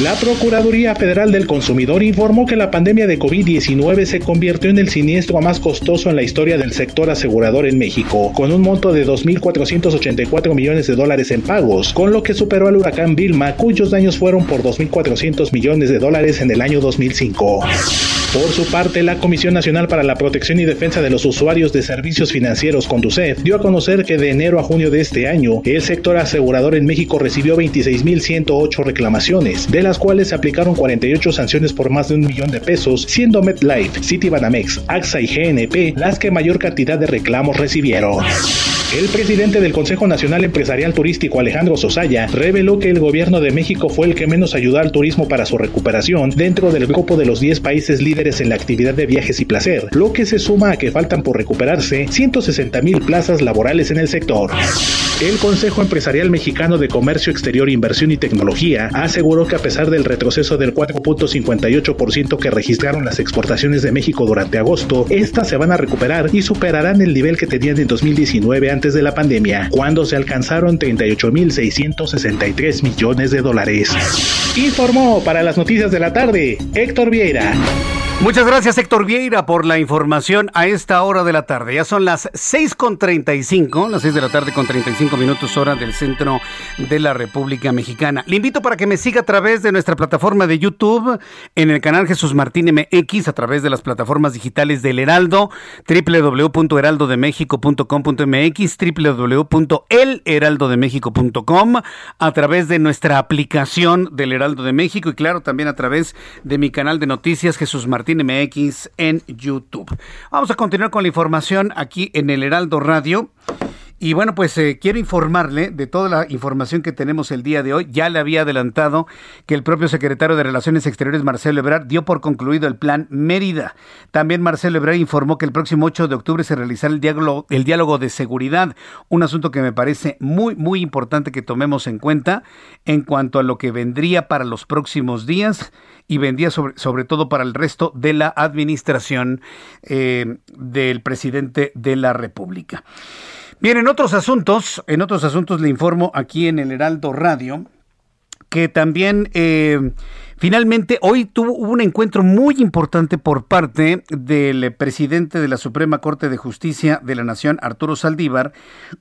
La Procuraduría Federal del Consumidor informó que la pandemia de COVID-19 se convirtió en el siniestro más costoso en la historia del sector asegurador en México, con un monto de 2.484 millones de dólares en pagos, con lo que superó al huracán Vilma, cuyos daños fueron por 2.400 millones de dólares en el año 2005. Por su parte, la Comisión Nacional para la Protección y Defensa de los Usuarios de Servicios Financieros, Conducef, dio a conocer que de enero a junio de este año, el sector asegurador en México recibió 26.108 reclamaciones, de las cuales se aplicaron 48 sanciones por más de un millón de pesos, siendo MetLife, Citibanamex, AXA y GNP las que mayor cantidad de reclamos recibieron. El presidente del Consejo Nacional Empresarial Turístico, Alejandro Sosaya, reveló que el gobierno de México fue el que menos ayudó al turismo para su recuperación dentro del grupo de los 10 países líderes en la actividad de viajes y placer, lo que se suma a que faltan por recuperarse 160 mil plazas laborales en el sector. El Consejo Empresarial Mexicano de Comercio Exterior, Inversión y Tecnología aseguró que a pesar del retroceso del 4.58% que registraron las exportaciones de México durante agosto, estas se van a recuperar y superarán el nivel que tenían en 2019 antes de la pandemia, cuando se alcanzaron 38.663 millones de dólares. Informó para las noticias de la tarde Héctor Vieira. Muchas gracias Héctor Vieira por la información a esta hora de la tarde. Ya son las 6.35, las 6 de la tarde con 35 minutos hora del centro de la República Mexicana. Le invito para que me siga a través de nuestra plataforma de YouTube, en el canal Jesús Martín MX, a través de las plataformas digitales del Heraldo, www.heraldodemexico.com.mx, www.elheraldodemexico.com, a través de nuestra aplicación del Heraldo de México y claro, también a través de mi canal de noticias Jesús Martín MX en YouTube. Vamos a continuar con la información aquí en el Heraldo Radio. Y bueno, pues eh, quiero informarle de toda la información que tenemos el día de hoy. Ya le había adelantado que el propio secretario de Relaciones Exteriores, Marcelo Ebrard, dio por concluido el plan Mérida. También Marcelo Ebrard informó que el próximo 8 de octubre se realizará el diálogo, el diálogo de seguridad, un asunto que me parece muy, muy importante que tomemos en cuenta en cuanto a lo que vendría para los próximos días y vendría sobre, sobre todo para el resto de la administración eh, del presidente de la República. Bien, en otros asuntos, en otros asuntos le informo aquí en el Heraldo Radio que también eh, finalmente hoy tuvo un encuentro muy importante por parte del presidente de la Suprema Corte de Justicia de la Nación, Arturo Saldívar,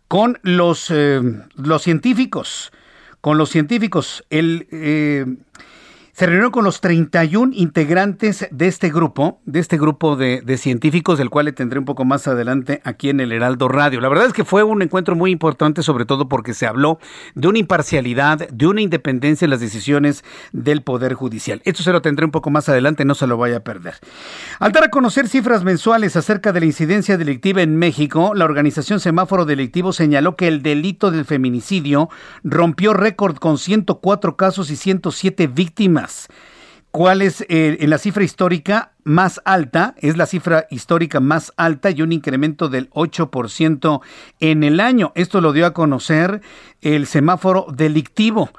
con los, eh, los científicos, con los científicos. El se reunió con los 31 integrantes de este grupo, de este grupo de, científicos, del cual le tendré un poco más adelante aquí en el Heraldo Radio. La verdad es que fue un encuentro muy importante, sobre todo porque se habló de una imparcialidad, de una independencia en las decisiones del Poder Judicial. Esto se lo tendré un poco más adelante, no se lo vaya a perder. Al dar a conocer cifras mensuales acerca de la incidencia delictiva en México, la organización Semáforo Delictivo señaló que el delito del feminicidio rompió récord con 104 casos y 107 víctimas ¿Cuál es eh, la cifra histórica más alta? Es la cifra histórica más alta y un incremento del 8% en el año. Esto lo dio a conocer el semáforo delictivo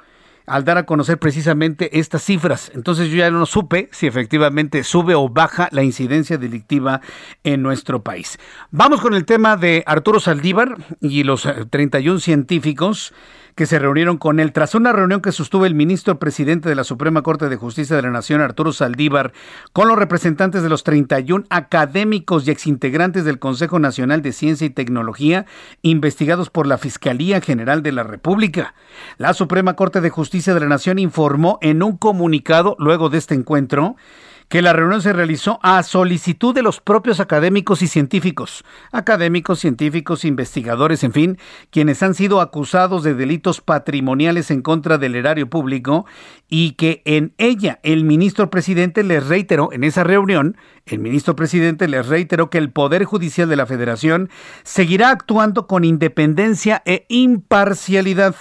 al dar a conocer precisamente estas cifras. Entonces yo ya no supe si efectivamente sube o baja la incidencia delictiva en nuestro país. Vamos con el tema de Arturo Saldívar y los 31 eh, científicos que se reunieron con él. Tras una reunión que sostuvo el ministro presidente de la Suprema Corte de Justicia de la Nación, Arturo Saldívar, con los representantes de los 31 académicos y exintegrantes del Consejo Nacional de Ciencia y Tecnología, investigados por la Fiscalía General de la República. La Suprema Corte de Justicia de la Nación informó en un comunicado luego de este encuentro que la reunión se realizó a solicitud de los propios académicos y científicos, académicos, científicos, investigadores, en fin, quienes han sido acusados de delitos patrimoniales en contra del erario público y que en ella el ministro presidente les reiteró, en esa reunión, el ministro presidente les reiteró que el Poder Judicial de la Federación seguirá actuando con independencia e imparcialidad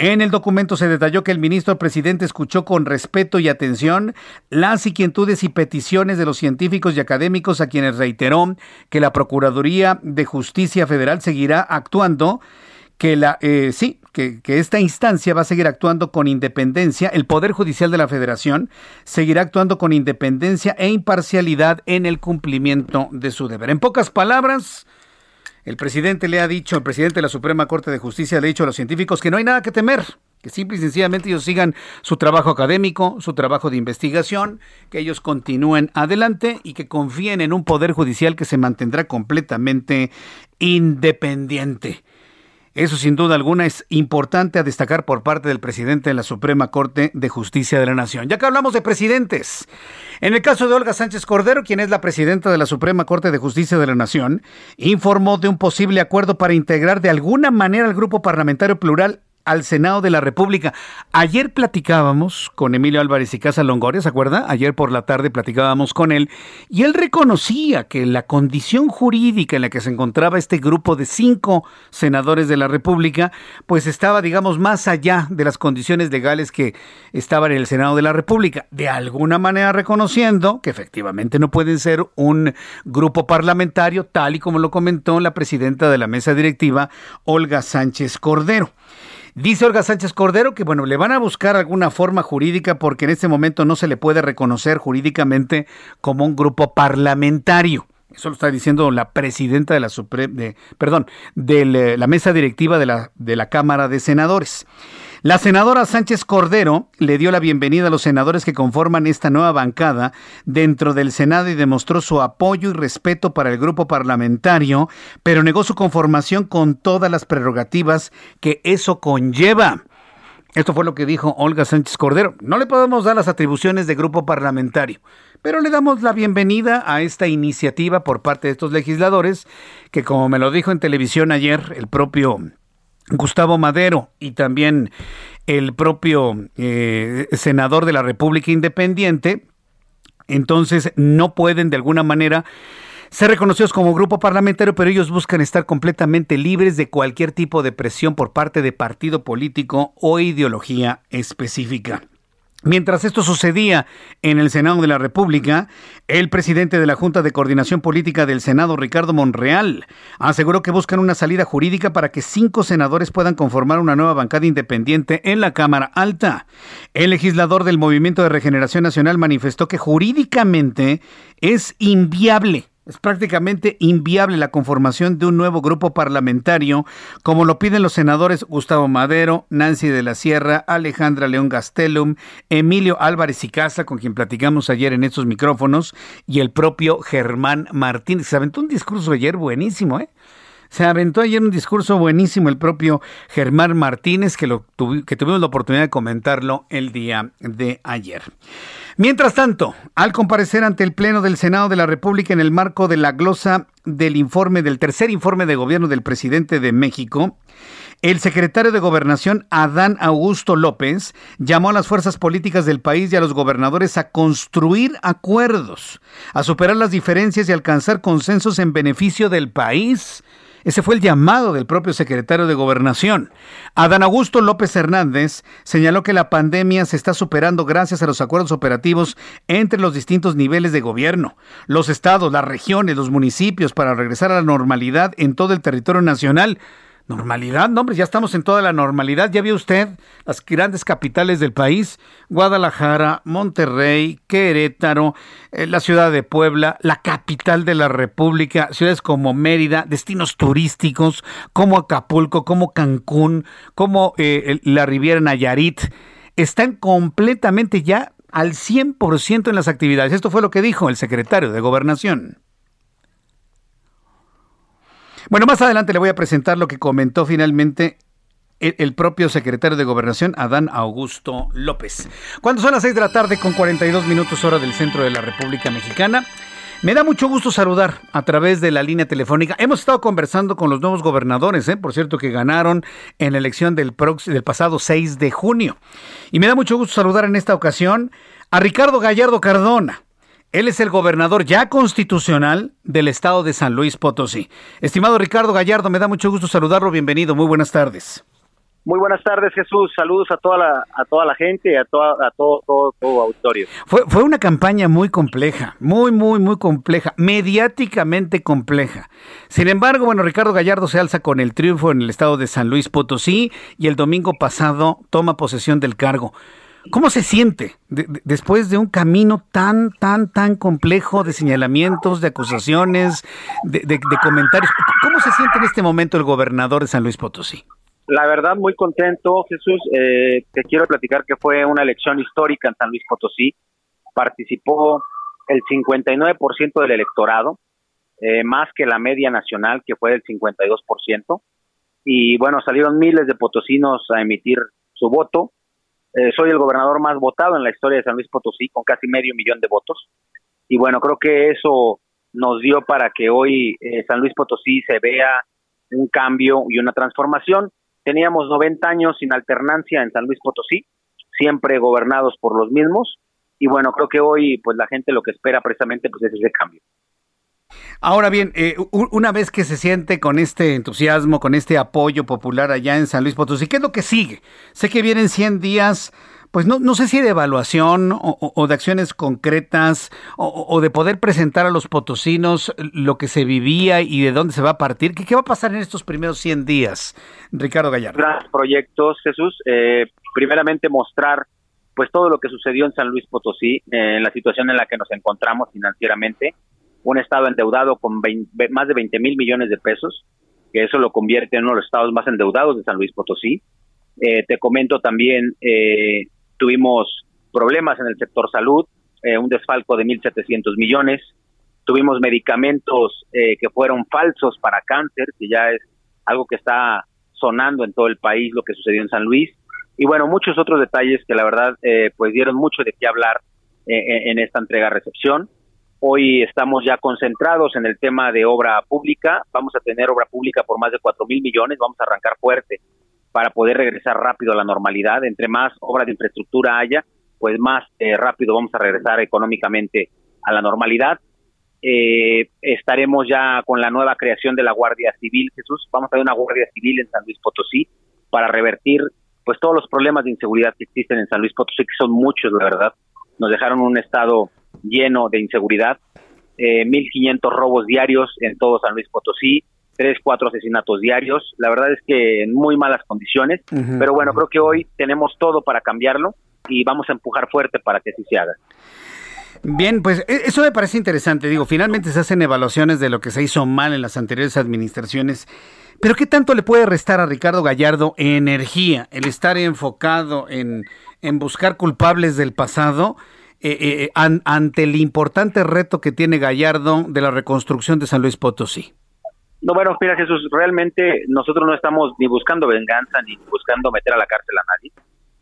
en el documento se detalló que el ministro presidente escuchó con respeto y atención las inquietudes y peticiones de los científicos y académicos a quienes reiteró que la Procuraduría de Justicia Federal seguirá actuando que la eh, sí que, que, esta instancia va a seguir actuando con independencia, el Poder Judicial de la Federación seguirá actuando con independencia e imparcialidad en el cumplimiento de su deber. En pocas palabras, el presidente le ha dicho, el presidente de la Suprema Corte de Justicia le ha dicho a los científicos que no hay nada que temer, que simple y sencillamente ellos sigan su trabajo académico, su trabajo de investigación, que ellos continúen adelante y que confíen en un poder judicial que se mantendrá completamente independiente. Eso sin duda alguna es importante a destacar por parte del presidente de la Suprema Corte de Justicia de la Nación. Ya que hablamos de presidentes, en el caso de Olga Sánchez Cordero, quien es la presidenta de la Suprema Corte de Justicia de la Nación, informó de un posible acuerdo para integrar de alguna manera al grupo parlamentario plural al Senado de la República. Ayer platicábamos con Emilio Álvarez y Casa Longoria, ¿se acuerda? Ayer por la tarde platicábamos con él y él reconocía que la condición jurídica en la que se encontraba este grupo de cinco senadores de la República, pues estaba, digamos, más allá de las condiciones legales que estaban en el Senado de la República. De alguna manera reconociendo que efectivamente no pueden ser un grupo parlamentario, tal y como lo comentó la presidenta de la mesa directiva, Olga Sánchez Cordero. Dice Olga Sánchez Cordero que, bueno, le van a buscar alguna forma jurídica porque en este momento no se le puede reconocer jurídicamente como un grupo parlamentario. Eso lo está diciendo la presidenta de la de, perdón, de la mesa directiva de la, de la Cámara de Senadores. La senadora Sánchez Cordero le dio la bienvenida a los senadores que conforman esta nueva bancada dentro del Senado y demostró su apoyo y respeto para el grupo parlamentario, pero negó su conformación con todas las prerrogativas que eso conlleva. Esto fue lo que dijo Olga Sánchez Cordero. No le podemos dar las atribuciones de grupo parlamentario, pero le damos la bienvenida a esta iniciativa por parte de estos legisladores que, como me lo dijo en televisión ayer el propio Gustavo Madero y también el propio eh, senador de la República Independiente, entonces no pueden de alguna manera ser reconocidos como grupo parlamentario, pero ellos buscan estar completamente libres de cualquier tipo de presión por parte de partido político o ideología específica. Mientras esto sucedía en el Senado de la República, el presidente de la Junta de Coordinación Política del Senado, Ricardo Monreal, aseguró que buscan una salida jurídica para que cinco senadores puedan conformar una nueva bancada independiente en la Cámara Alta. El legislador del Movimiento de Regeneración Nacional manifestó que jurídicamente es inviable es prácticamente inviable la conformación de un nuevo grupo parlamentario, como lo piden los senadores Gustavo Madero, Nancy de la Sierra, Alejandra León Gastelum, Emilio Álvarez y Casa, con quien platicamos ayer en estos micrófonos, y el propio Germán Martínez. Se aventó un discurso ayer buenísimo, ¿eh? Se aventó ayer un discurso buenísimo el propio Germán Martínez, que, que tuvimos la oportunidad de comentarlo el día de ayer. Mientras tanto, al comparecer ante el Pleno del Senado de la República en el marco de la glosa del informe, del tercer informe de gobierno del presidente de México, el secretario de Gobernación, Adán Augusto López, llamó a las fuerzas políticas del país y a los gobernadores a construir acuerdos, a superar las diferencias y alcanzar consensos en beneficio del país. Ese fue el llamado del propio secretario de Gobernación. Adán Augusto López Hernández señaló que la pandemia se está superando gracias a los acuerdos operativos entre los distintos niveles de gobierno, los estados, las regiones, los municipios para regresar a la normalidad en todo el territorio nacional. Normalidad, no, hombre, ya estamos en toda la normalidad. Ya vio usted las grandes capitales del país, Guadalajara, Monterrey, Querétaro, eh, la ciudad de Puebla, la capital de la República, ciudades como Mérida, destinos turísticos como Acapulco, como Cancún, como eh, la Riviera Nayarit, están completamente ya al 100% en las actividades. Esto fue lo que dijo el secretario de Gobernación. Bueno, más adelante le voy a presentar lo que comentó finalmente el, propio secretario de Gobernación, Adán Augusto López. Cuando son las 6 de la tarde con 42 minutos hora del centro de la República Mexicana, me da mucho gusto saludar a través de la línea telefónica. Hemos estado conversando con los nuevos gobernadores, ¿eh? por cierto, que ganaron en la elección del, del pasado 6 de junio. Y me da mucho gusto saludar en esta ocasión a Ricardo Gallardo Cardona. Él es el gobernador ya constitucional del estado de San Luis Potosí. Estimado Ricardo Gallardo, me da mucho gusto saludarlo. Bienvenido. Muy buenas tardes. Muy buenas tardes, Jesús. Saludos a toda la, a toda la gente, a, toda, a todo, todo, todo auditorio. Fue, fue una campaña muy compleja, muy, muy, muy compleja, mediáticamente compleja. Sin embargo, bueno, Ricardo Gallardo se alza con el triunfo en el estado de San Luis Potosí y el domingo pasado toma posesión del cargo. ¿Cómo se siente después de un camino tan, tan, tan complejo de señalamientos, de acusaciones, de, de comentarios? ¿Cómo se siente en este momento el gobernador de San Luis Potosí? La verdad, muy contento, Jesús. Eh, te quiero platicar que fue una elección histórica en San Luis Potosí. Participó el 59% del electorado, eh, más que la media nacional, que fue del 52%. Y bueno, salieron miles de potosinos a emitir su voto. Eh, soy el gobernador más votado en la historia de San Luis Potosí, con casi medio millón de votos. Y bueno, creo que eso nos dio para que hoy San Luis Potosí se vea un cambio y una transformación. Teníamos 90 años sin alternancia en San Luis Potosí, siempre gobernados por los mismos. Y bueno, creo que hoy pues la gente lo que espera precisamente pues es ese cambio. Ahora bien, eh, una vez que se siente con este entusiasmo, con este apoyo popular allá en San Luis Potosí, ¿qué es lo que sigue? Sé que vienen 100 días pues no, sé si de evaluación o, de acciones concretas o, de poder presentar a los potosinos lo que se vivía y de dónde se va a partir. ¿Qué, va a pasar en estos primeros 100 días, Ricardo Gallardo? Grandes proyectos, Jesús. Eh, primeramente mostrar pues todo lo que sucedió en San Luis Potosí, eh, en la situación en la que nos encontramos financieramente, un estado endeudado con más de 20 mil millones de pesos, que eso lo convierte en uno de los estados más endeudados de San Luis Potosí. Eh, te comento también eh, tuvimos problemas en el sector salud, eh, un desfalco de 1.700 millones, tuvimos medicamentos eh, que fueron falsos para cáncer, que ya es algo que está sonando en todo el país, lo que sucedió en San Luis, y bueno, muchos otros detalles que la verdad eh, pues dieron mucho de qué hablar en esta entrega-recepción. Hoy estamos ya concentrados en el tema de obra pública, vamos a tener obra pública por más de 4 mil millones, vamos a arrancar fuerte para poder regresar rápido a la normalidad. Entre más obras de infraestructura haya, pues más eh, rápido vamos a regresar económicamente a la normalidad. Eh, estaremos ya con la nueva creación de la Guardia Civil, Jesús. Vamos a tener una Guardia Civil en San Luis Potosí para revertir pues todos los problemas de inseguridad que existen en San Luis Potosí, que son muchos, la verdad. Nos dejaron un estado lleno de inseguridad. Eh, 1.500 robos diarios en todo San Luis Potosí, tres, cuatro asesinatos diarios. La verdad es que en muy malas condiciones, pero bueno, creo que hoy tenemos todo para cambiarlo y vamos a empujar fuerte para que así se haga. Bien, pues e, eso me parece interesante. Digo, finalmente se hacen evaluaciones de lo que se hizo mal en las anteriores administraciones. Pero ¿qué tanto le puede restar a Ricardo Gallardo energía el estar enfocado en, en buscar culpables del pasado eh, eh, ante el importante reto que tiene Gallardo de la reconstrucción de San Luis Potosí? No, bueno, mira Jesús, realmente nosotros no estamos ni buscando venganza ni buscando meter a la cárcel a nadie.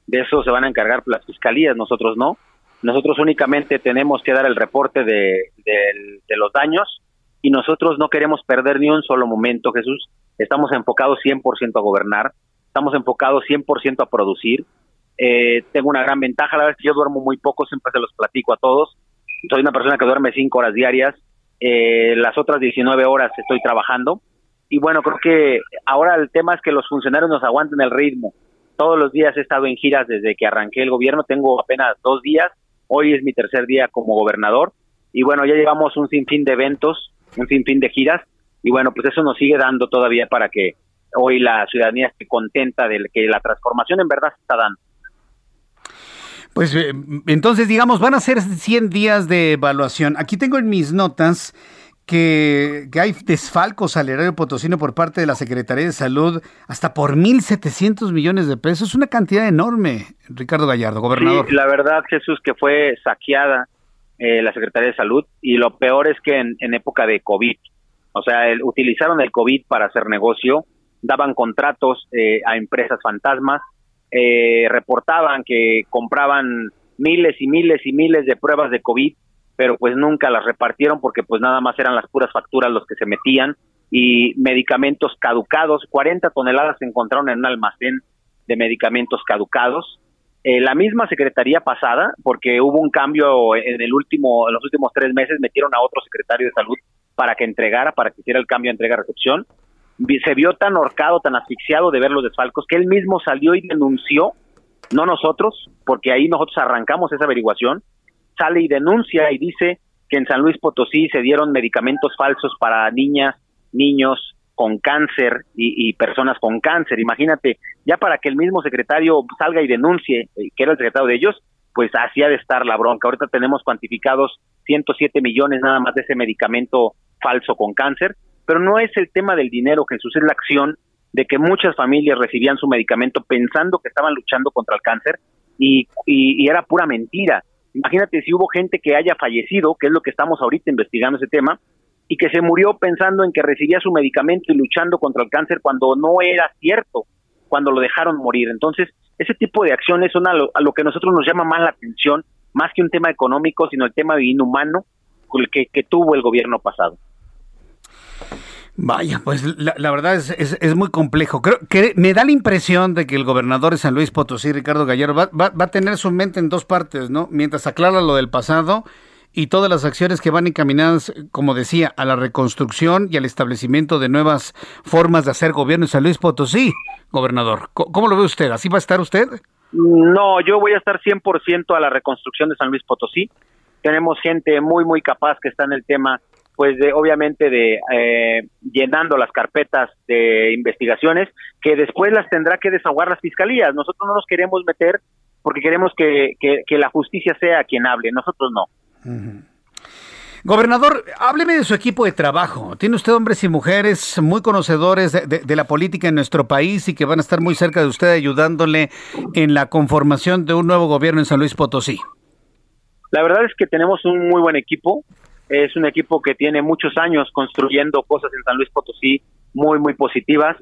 De eso se van a encargar las fiscalías, nosotros no. Nosotros únicamente tenemos que dar el reporte de, de, los daños y nosotros no queremos perder ni un solo momento, Jesús. Estamos enfocados 100% a gobernar, estamos enfocados 100% a producir. Eh, tengo una gran ventaja, la verdad es que yo duermo muy poco, siempre se los platico a todos. Soy una persona que duerme cinco horas diarias, eh, las otras 19 horas estoy trabajando. Y bueno, creo que ahora el tema es que los funcionarios nos aguanten el ritmo. Todos los días he estado en giras desde que arranqué el gobierno, tengo apenas dos días, hoy es mi tercer día como gobernador y bueno, ya llevamos un sinfín de eventos, un sinfín de giras y bueno, pues eso nos sigue dando todavía para que hoy la ciudadanía esté contenta de que la transformación en verdad se está dando. Pues eh, entonces, digamos, van a ser 100 días de evaluación. Aquí tengo en mis notas que, hay desfalcos al erario potosino por parte de la Secretaría de Salud hasta por 1.700 millones de pesos. Es una cantidad enorme, Ricardo Gallardo, gobernador. Sí, la verdad, Jesús, que fue saqueada eh, la Secretaría de Salud y lo peor es que en, época de COVID, o sea, utilizaron el COVID para hacer negocio daban contratos eh, a empresas fantasmas, eh, reportaban que compraban miles y miles y miles de pruebas de COVID, pero pues nunca las repartieron porque pues nada más eran las puras facturas los que se metían y medicamentos caducados, 40 toneladas se encontraron en un almacén de medicamentos caducados. Eh, la misma secretaría pasada, porque hubo un cambio en el último, en los últimos tres meses, metieron a otro secretario de salud para que entregara, para que hiciera el cambio de entrega-recepción. Se vio tan horcado, tan asfixiado de ver los desfalcos, que él mismo salió y denunció, no nosotros, porque ahí nosotros arrancamos esa averiguación, sale y denuncia y dice que en San Luis Potosí se dieron medicamentos falsos para niñas, niños con cáncer y, personas con cáncer. Imagínate, ya para que el mismo secretario salga y denuncie eh, que era el secretario de ellos, pues así ha de estar la bronca. Ahorita tenemos cuantificados 107 millones nada más de ese medicamento falso con cáncer, pero no es el tema del dinero, Jesús, es la acción de que muchas familias recibían su medicamento pensando que estaban luchando contra el cáncer y, y era pura mentira. Imagínate si hubo gente que haya fallecido, que es lo que estamos ahorita investigando ese tema, y que se murió pensando en que recibía su medicamento y luchando contra el cáncer cuando no era cierto, cuando lo dejaron morir. Entonces, ese tipo de acciones son a lo, que a nosotros nos llama más la atención, más que un tema económico, sino el tema inhumano que, que tuvo el gobierno pasado. Vaya, pues la, verdad es, es, muy complejo. Creo que me da la impresión de que el gobernador de San Luis Potosí, Ricardo Gallardo, va, va, va, a tener su mente en dos partes, ¿no? Mientras aclara lo del pasado y todas las acciones que van encaminadas, como decía, a la reconstrucción y al establecimiento de nuevas formas de hacer gobierno en San Luis Potosí, gobernador. ¿Cómo lo ve usted? ¿Así va a estar usted? No, yo voy a estar 100% a la reconstrucción de San Luis Potosí. Tenemos gente muy, muy capaz que está en el tema, pues de, obviamente de eh, llenando las carpetas de investigaciones, que después las tendrá que desahogar las fiscalías. Nosotros no nos queremos meter porque queremos que, que la justicia sea quien hable, nosotros no. Gobernador, hábleme de su equipo de trabajo. Tiene usted hombres y mujeres muy conocedores de, la política en nuestro país y que van a estar muy cerca de usted ayudándole en la conformación de un nuevo gobierno en San Luis Potosí. La verdad es que tenemos un muy buen equipo. Es un equipo que tiene muchos años construyendo cosas en San Luis Potosí muy, muy positivas.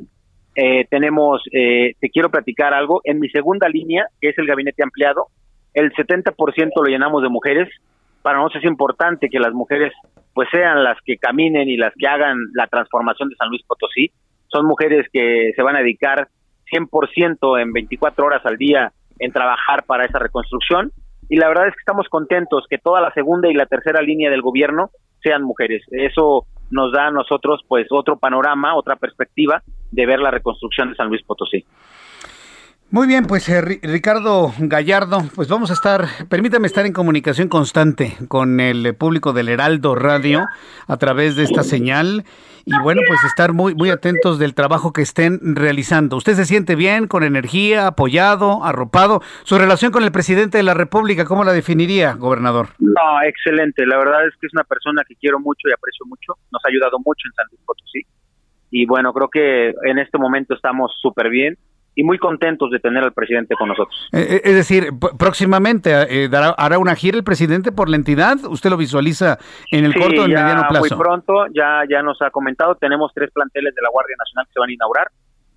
Eh, tenemos, eh, te quiero platicar algo, en mi segunda línea, que es el gabinete ampliado, el 70% lo llenamos de mujeres para nosotros es importante que las mujeres pues sean las que caminen y las que hagan la transformación de San Luis Potosí. Son mujeres que se van a dedicar 100% en 24 horas al día en trabajar para esa reconstrucción y la verdad es que estamos contentos que toda la segunda y la tercera línea del gobierno sean mujeres. Eso nos da a nosotros pues otro panorama, otra perspectiva de ver la reconstrucción de San Luis Potosí. Muy bien, pues eh, Ricardo Gallardo, pues vamos a estar, permítame estar en comunicación constante con el público del Heraldo Radio a través de esta señal y bueno, pues estar muy muy atentos del trabajo que estén realizando. ¿Usted se siente bien, con energía, apoyado, arropado? Su relación con el presidente de la República, ¿cómo la definiría, gobernador? No, excelente. La verdad es que es una persona que quiero mucho y aprecio mucho. Nos ha ayudado mucho en San Luis Potosí. Y bueno, creo que en este momento estamos súper bien y muy contentos de tener al presidente con nosotros. Eh, eh, es decir, próximamente eh, dará, hará una gira el presidente por la entidad. ¿Usted lo visualiza en el corto o en mediano plazo? Muy pronto, ya, ya nos ha comentado, tenemos tres planteles de la Guardia Nacional que se van a inaugurar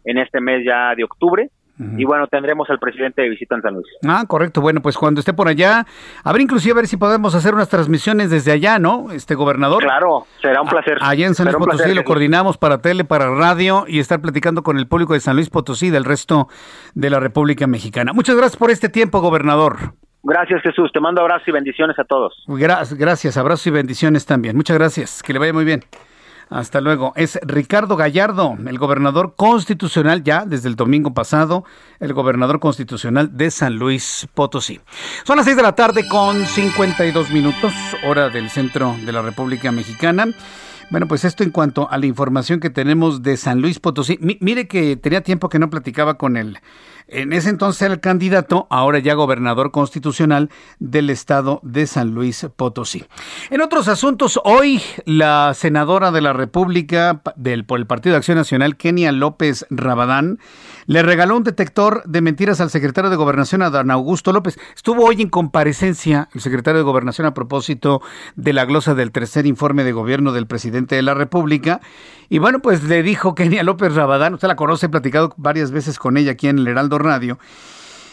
en este mes ya de octubre. Y bueno, tendremos al presidente de visita en San Luis. Ah, correcto. Bueno, pues cuando esté por allá, a ver, inclusive a ver si podemos hacer unas transmisiones desde allá, ¿no? Este gobernador. Claro, será un placer. allá en San Luis Potosí lo coordinamos para tele, para radio y estar platicando con el público de San Luis Potosí del resto de la República Mexicana. Muchas gracias por este tiempo, gobernador. Gracias, Jesús. Te mando abrazos y bendiciones a todos. Gracias, gracias. Abrazos y bendiciones también. Muchas gracias. Que le vaya muy bien. Hasta luego. Es Ricardo Gallardo, el gobernador constitucional ya desde el domingo pasado, el gobernador constitucional de San Luis Potosí. Son las 6 de la tarde con 52 minutos, hora del centro de la República Mexicana. Bueno, pues esto en cuanto a la información que tenemos de San Luis Potosí. mire que tenía tiempo que no platicaba con el En ese entonces el candidato, ahora ya gobernador constitucional del estado de San Luis Potosí. En otros asuntos, hoy la senadora de la República del, por el Partido de Acción Nacional, Kenia López Rabadán, le regaló un detector de mentiras al secretario de Gobernación, Adán Augusto López. Estuvo hoy en comparecencia el secretario de Gobernación a propósito de la glosa del tercer informe de gobierno del presidente de la República. Y bueno, pues le dijo Kenia López Rabadán, usted la conoce, he platicado varias veces con ella aquí en el Heraldo Radio,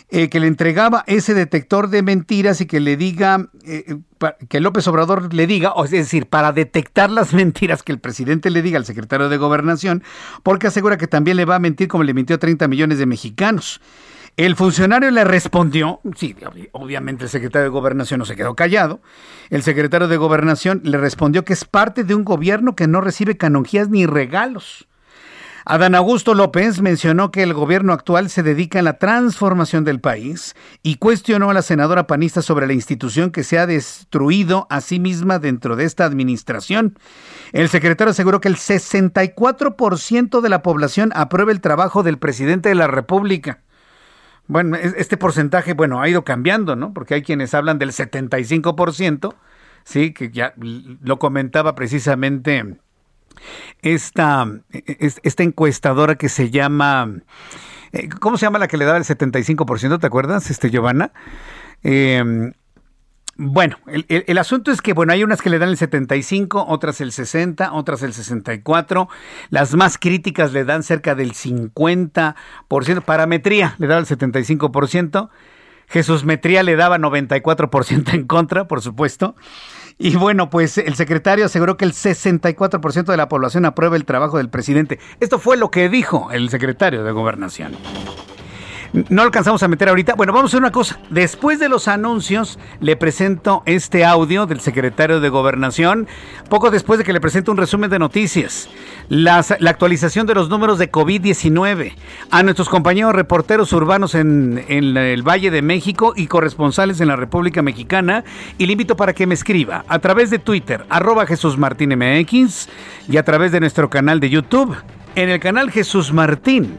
eh, que le entregaba ese detector de mentiras y que le diga, eh, que López Obrador le diga, es decir, para detectar las mentiras que el presidente le diga al secretario de Gobernación, porque asegura que también le va a mentir como le mintió a 30 millones de mexicanos. El funcionario le respondió, sí, obviamente el secretario de Gobernación no se quedó callado, el secretario de Gobernación le respondió que es parte de un gobierno que no recibe canonjías ni regalos. Adán Augusto López mencionó que el gobierno actual se dedica a la transformación del país y cuestionó a la senadora panista sobre la institución que se ha destruido a sí misma dentro de esta administración. El secretario aseguró que el 64% de la población aprueba el trabajo del presidente de la República. Bueno, este porcentaje, bueno, ha ido cambiando, ¿no? Porque hay quienes hablan del 75%, sí, que ya lo comentaba precisamente esta, esta encuestadora que se llama, eh, ¿cómo se llama la que le daba el 75%? ¿Te acuerdas, este, Giovanna? Em, bueno, el, asunto es que, bueno, hay unas que le dan el 75, otras el 60, otras el 64. Las más críticas le dan cerca del 50%. Parametría le daba el 75%. Jesús Metría le daba 94% en contra, por supuesto. Y bueno, pues el secretario aseguró que el 64% de la población aprueba el trabajo del presidente. Esto fue lo que dijo el secretario de Gobernación. No alcanzamos a meter ahorita. Bueno, vamos a hacer una cosa. Después de los anuncios, le presento este audio del secretario de Gobernación. Poco después de que le presente un resumen de noticias. la actualización de los números de COVID-19. A nuestros compañeros reporteros urbanos en, en, el Valle de México y corresponsales en la República Mexicana. Y le invito para que me escriba a través de Twitter, arroba Jesús Martín MX y a través de nuestro canal de YouTube en el canal Jesús Martín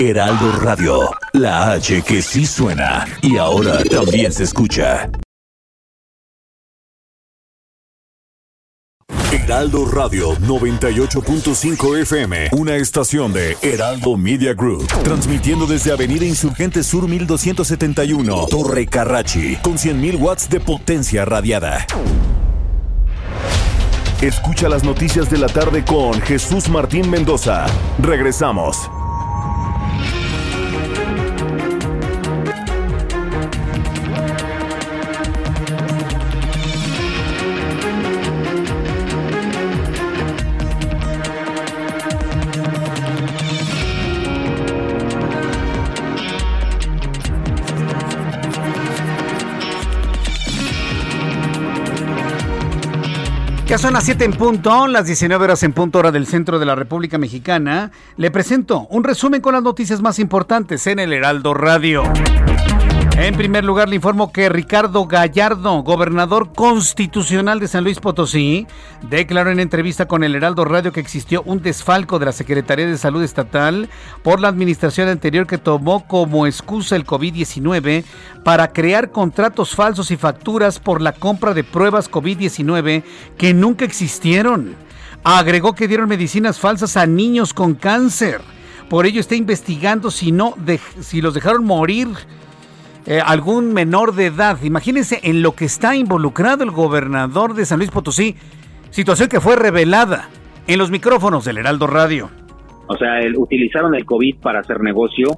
Heraldo Radio, la H que sí suena y ahora también se escucha. Heraldo Radio 98.5 FM, una estación de Heraldo Media Group, transmitiendo desde Avenida Insurgente Sur 1271, Torre Carrachi, con 100.000 watts de potencia radiada. Escucha las noticias de la tarde con Jesús Martín Mendoza. Regresamos. Yeah. Ya son las 7 en punto, las 19 horas en punto hora del centro de la República Mexicana. Le presento un resumen con las noticias más importantes en el Heraldo Radio. En primer lugar, le informo que Ricardo Gallardo, gobernador constitucional de San Luis Potosí, declaró en entrevista con el Heraldo Radio que existió un desfalco de la Secretaría de Salud Estatal por la administración anterior que tomó como excusa el COVID-19 para crear contratos falsos y facturas por la compra de pruebas COVID-19 que nunca existieron. Agregó que dieron medicinas falsas a niños con cáncer. Por ello está investigando si no si los dejaron morir eh, algún menor de edad. Imagínense en lo que está involucrado el gobernador de San Luis Potosí, situación que fue revelada en los micrófonos del Heraldo Radio. O sea, utilizaron el COVID para hacer negocio,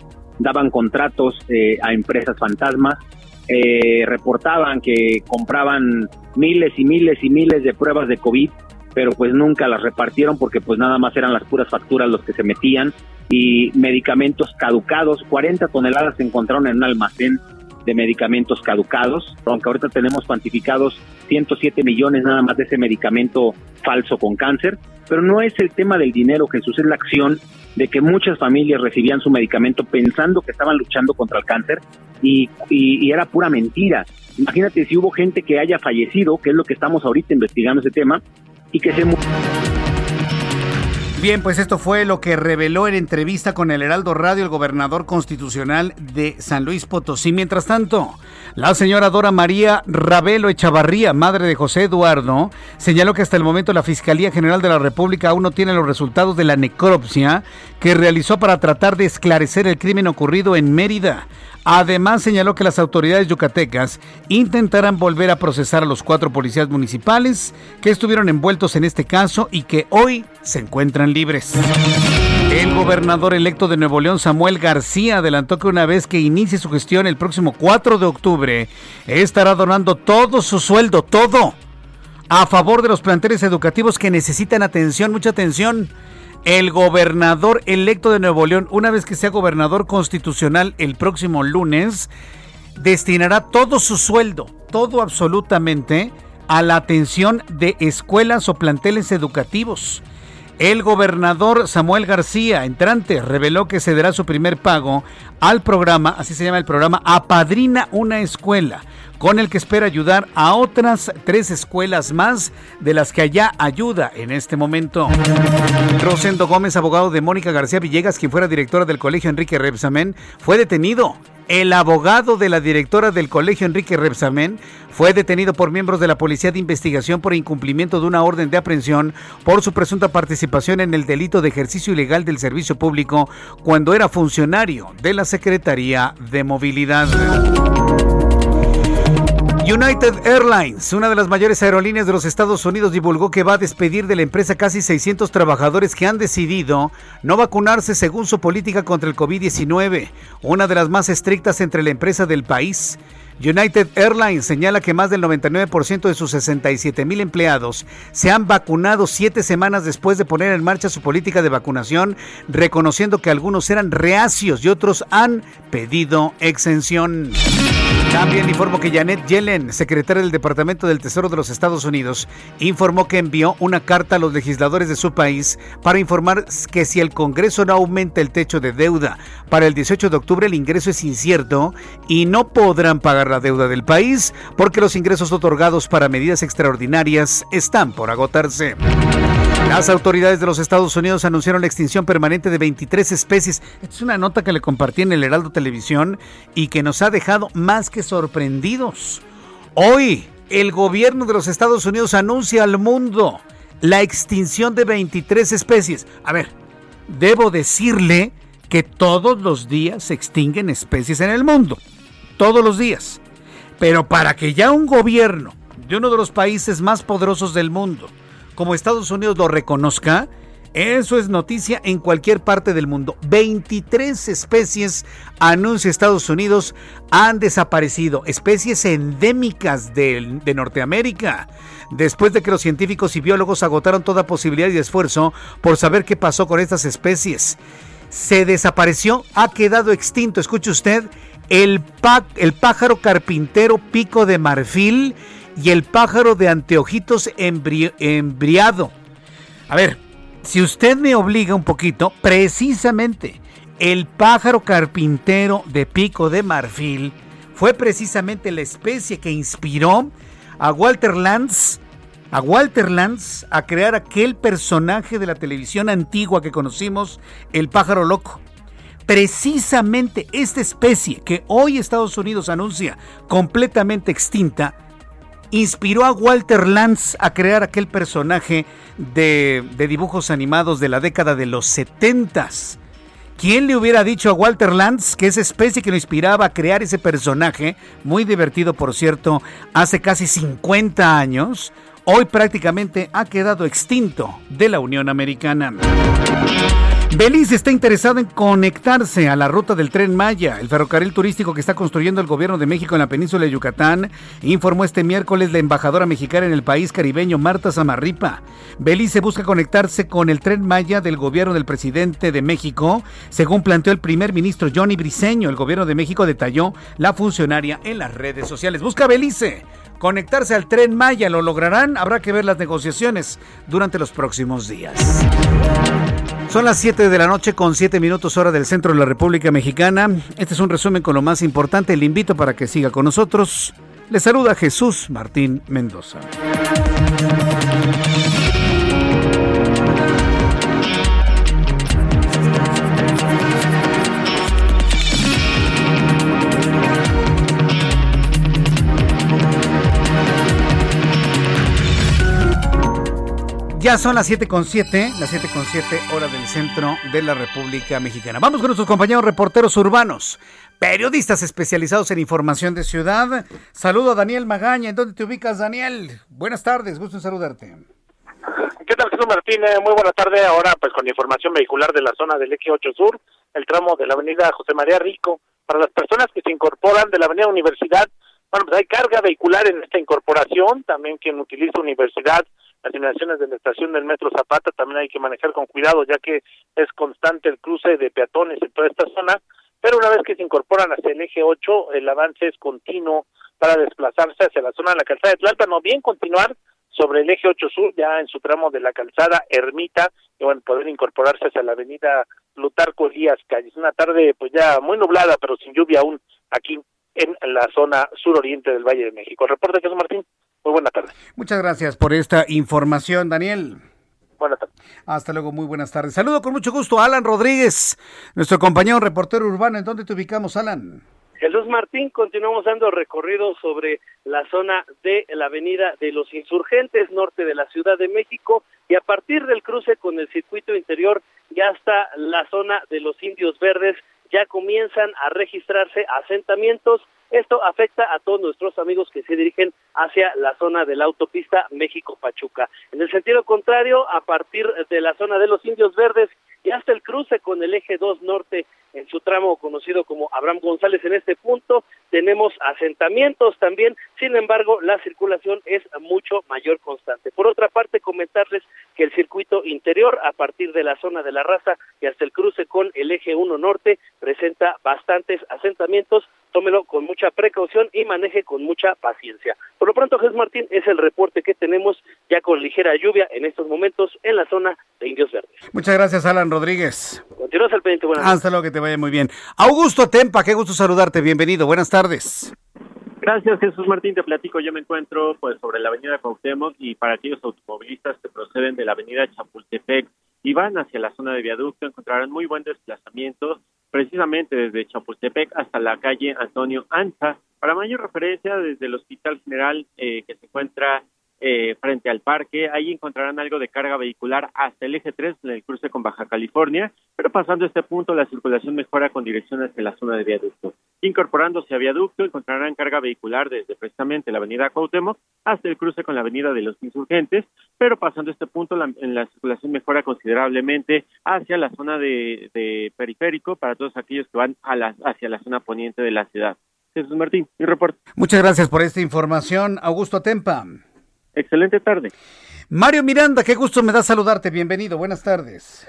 daban contratos eh, a empresas fantasmas, eh, reportaban que compraban miles y miles y miles de pruebas de COVID, pero pues nunca las repartieron porque pues nada más eran las puras facturas los que se metían y medicamentos caducados, 40 toneladas se encontraron en un almacén de medicamentos caducados, aunque ahorita tenemos cuantificados 107 millones nada más de ese medicamento falso con cáncer, pero no es el tema del dinero, Jesús, es la acción de que muchas familias recibían su medicamento pensando que estaban luchando contra el cáncer y, y, era pura mentira. Imagínate si hubo gente que haya fallecido, que es lo que estamos ahorita investigando ese tema, y que se Bien, pues esto fue lo que reveló en entrevista con el Heraldo Radio el gobernador constitucional de San Luis Potosí. Mientras tanto, la señora Dora María Ravelo Echavarría, madre de José Eduardo, señaló que hasta el momento la Fiscalía General de la República aún no tiene los resultados de la necropsia que realizó para tratar de esclarecer el crimen ocurrido en Mérida. Además, señaló que las autoridades yucatecas intentarán volver a procesar a los cuatro policías municipales que estuvieron envueltos en este caso y que hoy se encuentran libres. El gobernador electo de Nuevo León, Samuel García, adelantó que una vez que inicie su gestión el próximo 4 de octubre, estará donando todo su sueldo, todo, a favor de los planteles educativos que necesitan atención, mucha atención el gobernador electo de Nuevo León, una vez que sea gobernador constitucional el próximo lunes, destinará todo su sueldo, todo absolutamente, a la atención de escuelas o planteles educativos. El gobernador Samuel García, entrante, reveló que cederá su primer pago al programa, así se llama el programa, Apadrina una escuela con el que espera ayudar a otras tres escuelas más de las que allá ayuda en este momento. Rosendo Gómez, abogado de Mónica García Villegas, quien fuera directora del colegio Enrique Repsamen, fue detenido. El abogado de la directora del colegio Enrique Repsamen fue detenido por miembros de la Policía de Investigación por incumplimiento de una orden de aprehensión por su presunta participación en el delito de ejercicio ilegal del servicio público cuando era funcionario de la Secretaría de Movilidad. United Airlines, una de las mayores aerolíneas de los Estados Unidos, divulgó que va a despedir de la empresa casi 600 trabajadores que han decidido no vacunarse según su política contra el COVID-19, una de las más estrictas entre la empresa del país. United Airlines señala que más del 99% de sus 67 mil empleados se han vacunado siete semanas después de poner en marcha su política de vacunación, reconociendo que algunos eran reacios y otros han pedido exención. También informó que Janet Yellen, secretaria del Departamento del Tesoro de los Estados Unidos, informó que envió una carta a los legisladores de su país para informar que si el Congreso no aumenta el techo de deuda para el 18 de octubre, el ingreso es incierto y no podrán pagar la deuda del país porque los ingresos otorgados para medidas extraordinarias están por agotarse. Las autoridades de los Estados Unidos anunciaron la extinción permanente de 23 especies. es una nota que le compartí en el Heraldo Televisión y que nos ha dejado más que sorprendidos. Hoy, el gobierno de los Estados Unidos anuncia al mundo la extinción de 23 especies. A ver, debo decirle que todos los días se extinguen especies en el mundo. Todos los días. Pero para que ya un gobierno de uno de los países más poderosos del mundo como Estados Unidos lo reconozca, eso es noticia en cualquier parte del mundo. 23 especies, anuncia Estados Unidos, han desaparecido. Especies endémicas de, Norteamérica. Después de que los científicos y biólogos agotaron toda posibilidad y esfuerzo por saber qué pasó con estas especies. Se desapareció, ha quedado extinto. Escuche usted, el, el pájaro carpintero pico de marfil y el pájaro de anteojitos embriado. A ver, si usted me obliga un poquito, precisamente el pájaro carpintero de pico de marfil fue precisamente la especie que inspiró a Walter Lantz, a Walter Lantz a crear aquel personaje de la televisión antigua que conocimos, el pájaro loco. Precisamente esta especie que hoy Estados Unidos anuncia completamente extinta, inspiró a Walter Lantz a crear aquel personaje de, dibujos animados de la década de los 70. ¿Quién le hubiera dicho a Walter Lantz que esa especie que lo inspiraba a crear ese personaje, muy divertido por cierto, hace casi 50 años, hoy prácticamente ha quedado extinto de la Unión Americana? Belice está interesado en conectarse a la ruta del tren Maya, el ferrocarril turístico que está construyendo el gobierno de México en la península de Yucatán, informó este miércoles la embajadora mexicana en el país caribeño Marta Zamarripa. Belice busca conectarse con el tren Maya del gobierno del presidente de México, según planteó el primer ministro Johnny Briceño. El gobierno de México detalló la funcionaria en las redes sociales. Busca Belice conectarse al tren Maya. ¿Lo lograrán? Habrá que ver las negociaciones durante los próximos días. Son las 7 de la noche con 7 minutos hora del centro de la República Mexicana. Este es un resumen con lo más importante. Le invito para que siga con nosotros. Le saluda Jesús Martín Mendoza. Ya son las 7.7, las 7.7 hora del centro de la República Mexicana. Vamos con nuestros compañeros reporteros urbanos, periodistas especializados en información de ciudad. Saludo a Daniel Magaña. ¿En dónde te ubicas, Daniel? Buenas tardes, gusto en saludarte. ¿Qué tal, Jesús Martínez? Muy buena tarde. Ahora, pues con información vehicular de la zona del Eje 8 Sur, el tramo de la avenida José María Rico. Para las personas que se incorporan de la avenida Universidad, bueno, pues hay carga vehicular en esta incorporación. También quien utiliza Universidad las inmediaciones de la estación del Metro Zapata también hay que manejar con cuidado, ya que es constante el cruce de peatones en toda esta zona, pero una vez que se incorporan hacia el eje 8, el avance es continuo para desplazarse hacia la zona de la calzada de Tlalpan o bien continuar sobre el eje 8 sur, ya en su tramo de la calzada Ermita, y bueno, poder incorporarse hacia la avenida Plutarco Elías Calles. Una tarde pues ya muy nublada, pero sin lluvia aún aquí en la zona suroriente del Valle de México. Reporte Jesús Martín. Muy buena tarde. Muchas gracias por esta información, Daniel. Buenas tardes. Hasta luego, muy buenas tardes. Saludo con mucho gusto a Alan Rodríguez, nuestro compañero reportero urbano. ¿En dónde te ubicamos, Alan? Jesús Martín, continuamos dando recorrido sobre la zona de la avenida de los insurgentes norte de la Ciudad de México y a partir del cruce con el circuito interior ya hasta la zona de los indios verdes ya comienzan a registrarse asentamientos esto afecta a todos nuestros amigos que se dirigen hacia la zona de la autopista México-Pachuca. En el sentido contrario, a partir de la zona de los Indios Verdes y hasta el cruce con el eje 2 norte en su tramo conocido como Abraham González en este punto, tenemos asentamientos también, sin embargo, la circulación es mucho mayor constante. Por otra parte, comentarles que el circuito interior, a partir de la zona de la raza y hasta el cruce con el eje 1 norte, presenta bastantes asentamientos, tómelo con mucha precaución y maneje con mucha paciencia. Por lo pronto, Jesús Martín, es el reporte que tenemos ya con ligera lluvia en estos momentos en la zona de Indios Verdes. Muchas gracias, Alan Rodríguez. Continúas al pendiente, buenas Hasta luego, que te vaya muy bien. Augusto Tempa, qué gusto saludarte, bienvenido, buenas tardes. Gracias, Jesús Martín. Te platico, yo me encuentro pues sobre la avenida Cuauhtémoc y para aquellos automovilistas que proceden de la avenida Chapultepec y van hacia la zona de viaducto encontrarán muy buen desplazamiento precisamente desde Chapultepec hasta la calle Antonio Anza. Para mayor referencia, desde el Hospital General eh, que se encuentra eh, frente al parque, ahí encontrarán algo de carga vehicular hasta el eje 3 en el cruce con Baja California, pero pasando este punto la circulación mejora con dirección hacia la zona de viaducto. Incorporándose a viaducto encontrarán carga vehicular desde precisamente la avenida Cuauhtémoc hasta el cruce con la avenida de los Insurgentes, pero pasando este punto la, la circulación mejora considerablemente hacia la zona de, de periférico para todos aquellos que van a la, hacia la zona poniente de la ciudad. Jesús Martín, mi reporte. Muchas gracias por esta información, Augusto Tempa. Excelente tarde. Mario Miranda, qué gusto me da saludarte. Bienvenido, buenas tardes.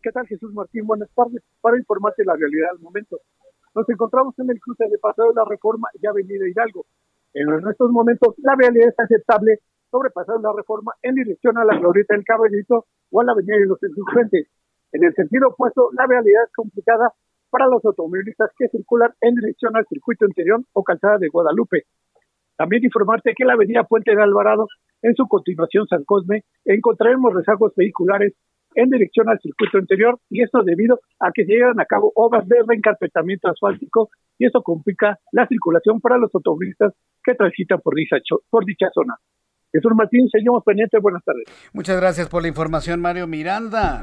¿Qué tal, Jesús Martín? Buenas tardes. Para informarte la realidad del momento. Nos encontramos en el cruce de Paseo de la Reforma y Avenida Hidalgo. En estos momentos, la realidad es aceptable sobre Paseo de la Reforma en dirección a la Glorieta del Caballito o a la Avenida de los Insurgentes. En el sentido opuesto, la realidad es complicada para los automovilistas que circulan en dirección al circuito interior o calzada de Guadalupe. También informarte que en la avenida Puente de Alvarado, en su continuación San Cosme, encontraremos rezagos vehiculares en dirección al circuito interior y esto debido a que se llevan a cabo obras de reencarpetamiento asfáltico y eso complica la circulación para los automovilistas que transitan por dicha, por dicha zona. Jesús Martín, seguimos pendientes. Buenas tardes. Muchas gracias por la información, Mario Miranda.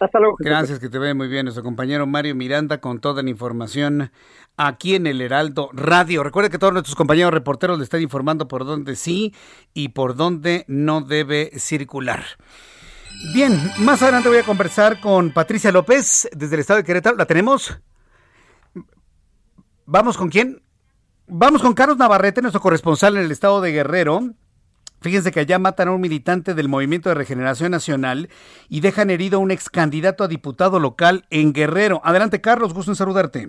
Hasta luego. Gracias, que te vea muy bien nuestro compañero Mario Miranda con toda la información aquí en el Heraldo Radio. Recuerde que todos nuestros compañeros reporteros le están informando por dónde sí y por dónde no debe circular. Bien, más adelante voy a conversar con Patricia López desde el estado de Querétaro. ¿La tenemos? ¿Vamos con quién? Vamos con Carlos Navarrete, nuestro corresponsal en el estado de Guerrero. Fíjense que allá matan a un militante del Movimiento de Regeneración Nacional y dejan herido a un ex candidato a diputado local en Guerrero. Adelante, Carlos, gusto en saludarte.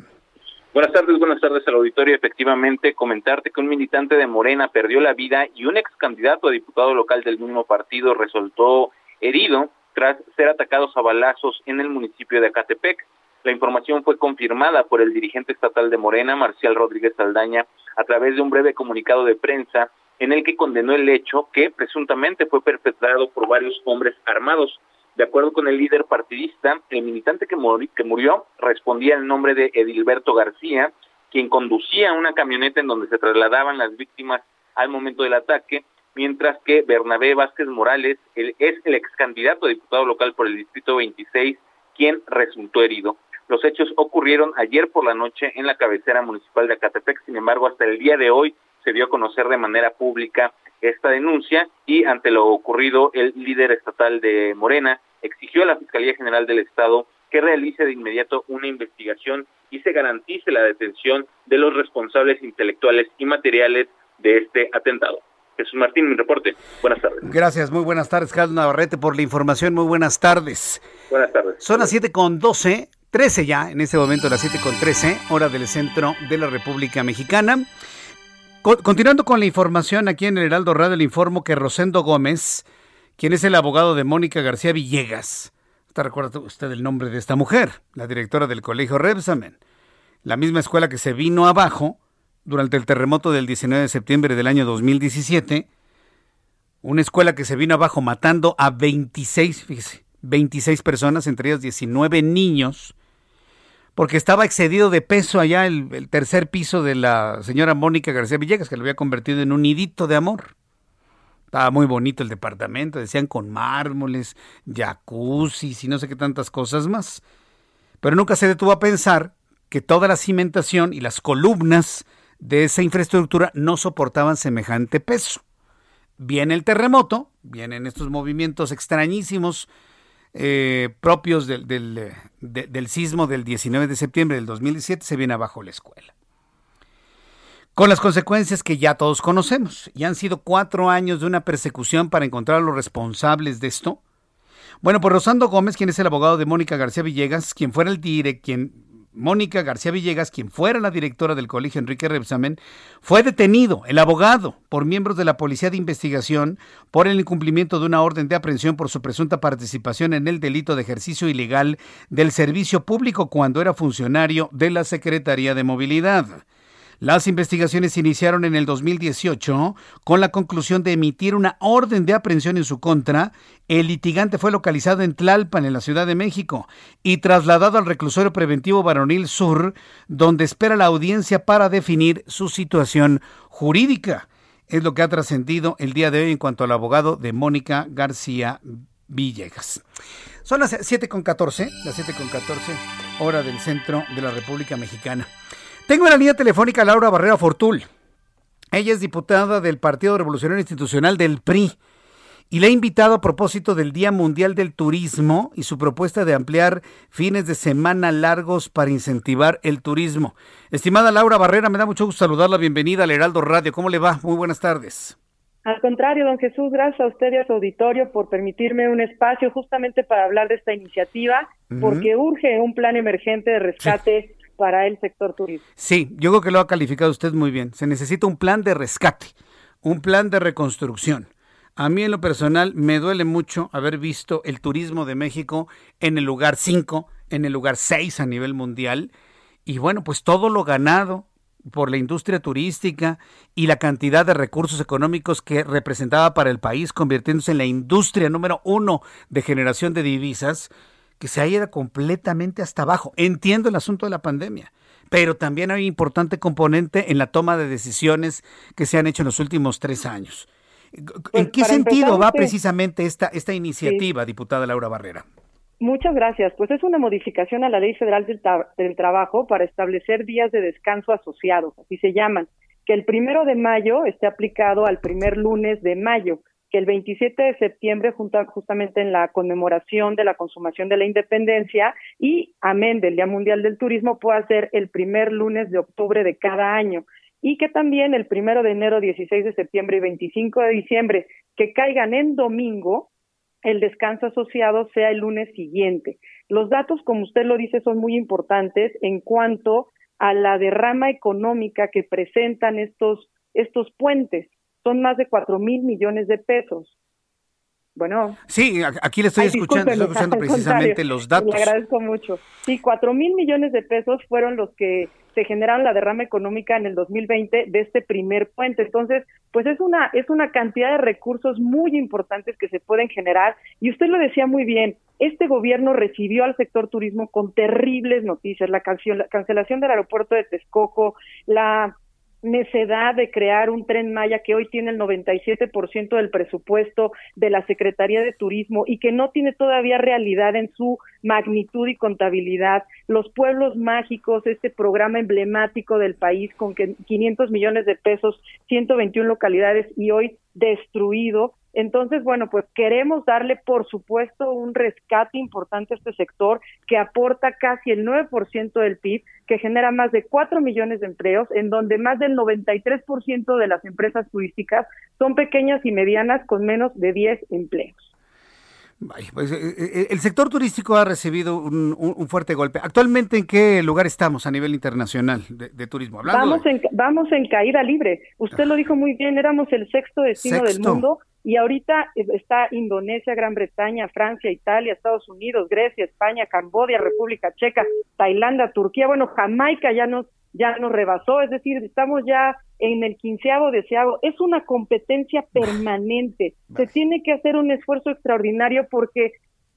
Buenas tardes, buenas tardes al auditorio. Efectivamente, comentarte que un militante de Morena perdió la vida y un ex candidato a diputado local del mismo partido resultó herido tras ser atacados a balazos en el municipio de Acatepec. La información fue confirmada por el dirigente estatal de Morena, Marcial Rodríguez Saldaña, a través de un breve comunicado de prensa en el que condenó el hecho que presuntamente fue perpetrado por varios hombres armados. De acuerdo con el líder partidista, el militante que, murió respondía al nombre de Edilberto García, quien conducía una camioneta en donde se trasladaban las víctimas al momento del ataque, mientras que Bernabé Vázquez Morales es el ex candidato a diputado local por el Distrito 26, quien resultó herido. Los hechos ocurrieron ayer por la noche en la cabecera municipal de Acatepec, sin embargo, hasta el día de hoy se dio a conocer de manera pública esta denuncia y ante lo ocurrido el líder estatal de Morena exigió a la Fiscalía General del Estado que realice de inmediato una investigación y se garantice la detención de los responsables intelectuales y materiales de este atentado. Jesús Martín, mi reporte. Buenas tardes. Gracias, muy buenas tardes, Carlos Navarrete, por la información. Muy buenas tardes. Buenas tardes. Son las 7 con 12, 13 ya, en este momento las 7 con 13, hora del centro de la República Mexicana. Continuando con la información aquí en el Heraldo Radio, le informo que Rosendo Gómez, quien es el abogado de Mónica García Villegas, ¿está recuerda usted el nombre de esta mujer? La directora del colegio Rebsamen, la misma escuela que se vino abajo durante el terremoto del 19 de septiembre del año 2017, una escuela que se vino abajo matando a 26, fíjese, 26 personas, entre ellas 19 niños, porque estaba excedido de peso allá el, tercer piso de la señora Mónica García Villegas, que lo había convertido en un nidito de amor. Estaba muy bonito el departamento, decían con mármoles, jacuzzi y no sé qué tantas cosas más. Pero nunca se detuvo a pensar que toda la cimentación y las columnas de esa infraestructura no soportaban semejante peso. Viene el terremoto, vienen estos movimientos extrañísimos eh, propios del, del, del sismo del 19 de septiembre del 2017, se viene abajo la escuela con las consecuencias que ya todos conocemos. Y han sido cuatro años de una persecución para encontrar a los responsables de esto. Bueno, pues Rosando Gómez, quien es el abogado de Mónica García Villegas, quien fuera el dire, quien Mónica García Villegas, quien fuera la directora del colegio Enrique Rebsamen, fue detenido, el abogado, por miembros de la Policía de Investigación por el incumplimiento de una orden de aprehensión por su presunta participación en el delito de ejercicio ilegal del servicio público cuando era funcionario de la Secretaría de Movilidad. Las investigaciones iniciaron en el 2018 con la conclusión de emitir una orden de aprehensión en su contra. El litigante fue localizado en Tlalpan, en la Ciudad de México, y trasladado al reclusorio preventivo Varonil Sur, donde espera la audiencia para definir su situación jurídica. Es lo que ha trascendido el día de hoy en cuanto al abogado de Mónica García Villegas. Son las 7.14, las 7.14, hora del centro de la República Mexicana. Tengo en la línea telefónica a Laura Barrera Fortul. Ella es diputada del Partido Revolucionario Institucional del PRI y le ha invitado a propósito del Día Mundial del Turismo y su propuesta de ampliar fines de semana largos para incentivar el turismo. Estimada Laura Barrera, me da mucho gusto saludarla. Bienvenida al Heraldo Radio. ¿Cómo le va? Muy buenas tardes. Al contrario, don Jesús, gracias a usted y a su auditorio por permitirme un espacio justamente para hablar de esta iniciativa, porque urge un plan emergente de rescate para el sector turismo. Sí, yo creo que lo ha calificado usted muy bien. Se necesita un plan de rescate, un plan de reconstrucción. A mí en lo personal me duele mucho haber visto el turismo de México en el lugar 5, en el lugar 6 a nivel mundial. Y bueno, pues todo lo ganado por la industria turística y la cantidad de recursos económicos que representaba para el país, convirtiéndose en la industria número uno de generación de divisas, que se ha ido completamente hasta abajo. Entiendo el asunto de la pandemia, pero también hay un importante componente en la toma de decisiones que se han hecho en los últimos tres años. ¿En pues, qué sentido va precisamente esta, esta iniciativa, diputada Laura Barrera? Muchas gracias. Pues es una modificación a la Ley Federal del, del, Trabajo para establecer días de descanso asociados, así se llaman, que el primero de mayo esté aplicado al primer lunes de mayo que el 27 de septiembre, justamente en la conmemoración de la consumación de la independencia y amén del Día Mundial del Turismo, pueda ser el primer lunes de octubre de cada año y que también el primero de enero, 16 de septiembre y 25 de diciembre, que caigan en domingo, el descanso asociado sea el lunes siguiente. Los datos, como usted lo dice, son muy importantes en cuanto a la derrama económica que presentan estos, estos puentes. Son más de cuatro mil millones de pesos. Bueno. Sí, aquí le estoy escuchando, estoy escuchando precisamente los datos. Le agradezco mucho. Sí, cuatro mil millones de pesos fueron los que se generaron la derrama económica en el 2020 de este primer puente. Entonces, pues es una es una cantidad de recursos muy importantes que se pueden generar y usted lo decía muy bien. Este gobierno recibió al sector turismo con terribles noticias, la cancelación del aeropuerto de Texcoco, la necedad de crear un tren Maya que hoy tiene el 97% del presupuesto de la Secretaría de Turismo y que no tiene todavía realidad en su magnitud y contabilidad. Los pueblos mágicos, este programa emblemático del país con 500 millones de pesos, 121 localidades y hoy destruido entonces, bueno, pues queremos darle, por supuesto, un rescate importante a este sector que aporta casi el 9% del PIB, que genera más de 4 millones de empleos, en donde más del 93% de las empresas turísticas son pequeñas y medianas con menos de 10 empleos. Pues, eh, eh, el sector turístico ha recibido un, fuerte golpe. Actualmente, ¿en qué lugar estamos a nivel internacional de, turismo? vamos, en, vamos en caída libre. Usted lo dijo muy bien, éramos el sexto destino del mundo y ahorita eh, está Indonesia, Gran Bretaña, Francia, Italia, Estados Unidos, Grecia, España, Cambodia, República Checa, Tailandia, Turquía, bueno, Jamaica ya nos, ya nos rebasó, es decir, estamos ya en el quinceavo deseado. Es una competencia permanente. Se tiene que hacer un esfuerzo extraordinario porque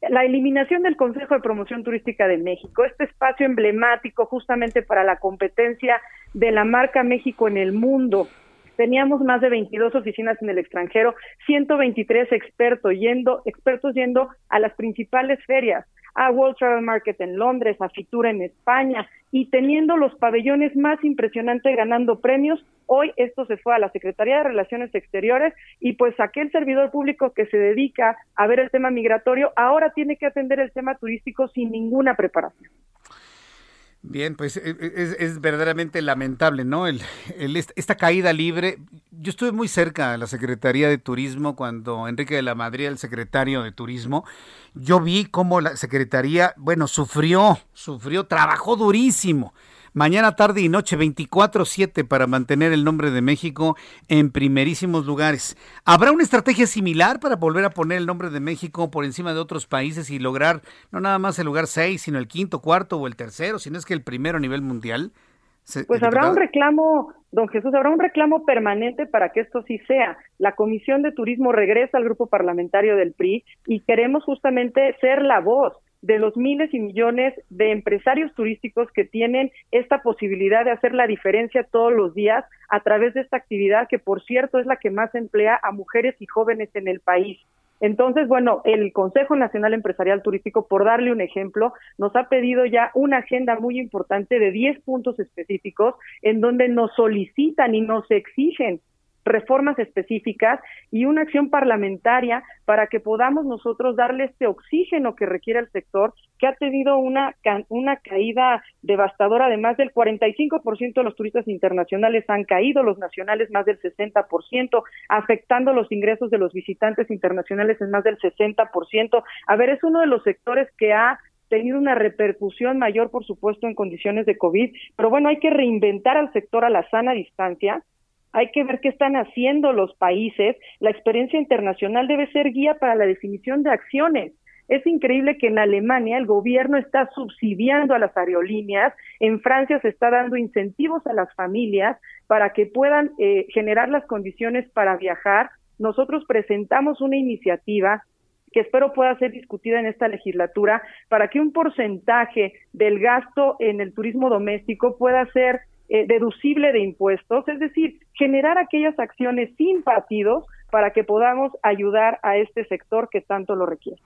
la eliminación del Consejo de Promoción Turística de México, este espacio emblemático justamente para la competencia de la marca México en el mundo, Teníamos más de 22 oficinas en el extranjero, 123 expertos yendo, expertos yendo a las principales ferias, a World Travel Market en Londres, a Fitura en España y teniendo los pabellones más impresionantes ganando premios. Hoy esto se fue a la Secretaría de Relaciones Exteriores y pues aquel servidor público que se dedica a ver el tema migratorio ahora tiene que atender el tema turístico sin ninguna preparación. Bien, pues e, e, es, verdaderamente lamentable, ¿no? El, esta caída libre. Yo estuve muy cerca de la Secretaría de Turismo cuando Enrique de la Madrid, el secretario de Turismo, yo vi cómo la Secretaría, bueno, sufrió, sufrió, trabajó durísimo mañana, tarde y noche, 24/7 para mantener el nombre de México en primerísimos lugares. ¿Habrá una estrategia similar para volver a poner el nombre de México por encima de otros países y lograr no nada más el lugar 6, sino el quinto, cuarto o el tercero, sino es que el primero a nivel mundial? Pues habrá un reclamo, don Jesús, habrá un reclamo permanente para que esto sí sea. La Comisión de Turismo regresa al grupo parlamentario del PRI y queremos justamente ser la voz de los miles y millones de empresarios turísticos que tienen esta posibilidad de hacer la diferencia todos los días a través de esta actividad que, por cierto, es la que más emplea a mujeres y jóvenes en el país. Entonces, bueno, el Consejo Nacional Empresarial Turístico, por darle un ejemplo, nos ha pedido ya una agenda muy importante de 10 puntos específicos en donde nos solicitan y nos exigen reformas específicas y una acción parlamentaria para que podamos nosotros darle este oxígeno que requiere el sector, que ha tenido una, una caída devastadora, además del 45% de los turistas internacionales han caído, los nacionales más del 60%, afectando los ingresos de los visitantes internacionales en más del 60%. A ver, es uno de los sectores que ha tenido una repercusión mayor, por supuesto, en condiciones de COVID, pero bueno, hay que reinventar al sector a la sana distancia, hay que ver qué están haciendo los países. La experiencia internacional debe ser guía para la definición de acciones. Es increíble que en Alemania el gobierno está subsidiando a las aerolíneas, en Francia se está dando incentivos a las familias para que puedan eh, generar las condiciones para viajar. Nosotros presentamos una iniciativa que espero pueda ser discutida en esta legislatura para que un porcentaje del gasto en el turismo doméstico pueda ser eh, deducible de impuestos, es decir, generar aquellas acciones sin partidos para que podamos ayudar a este sector que tanto lo requiere.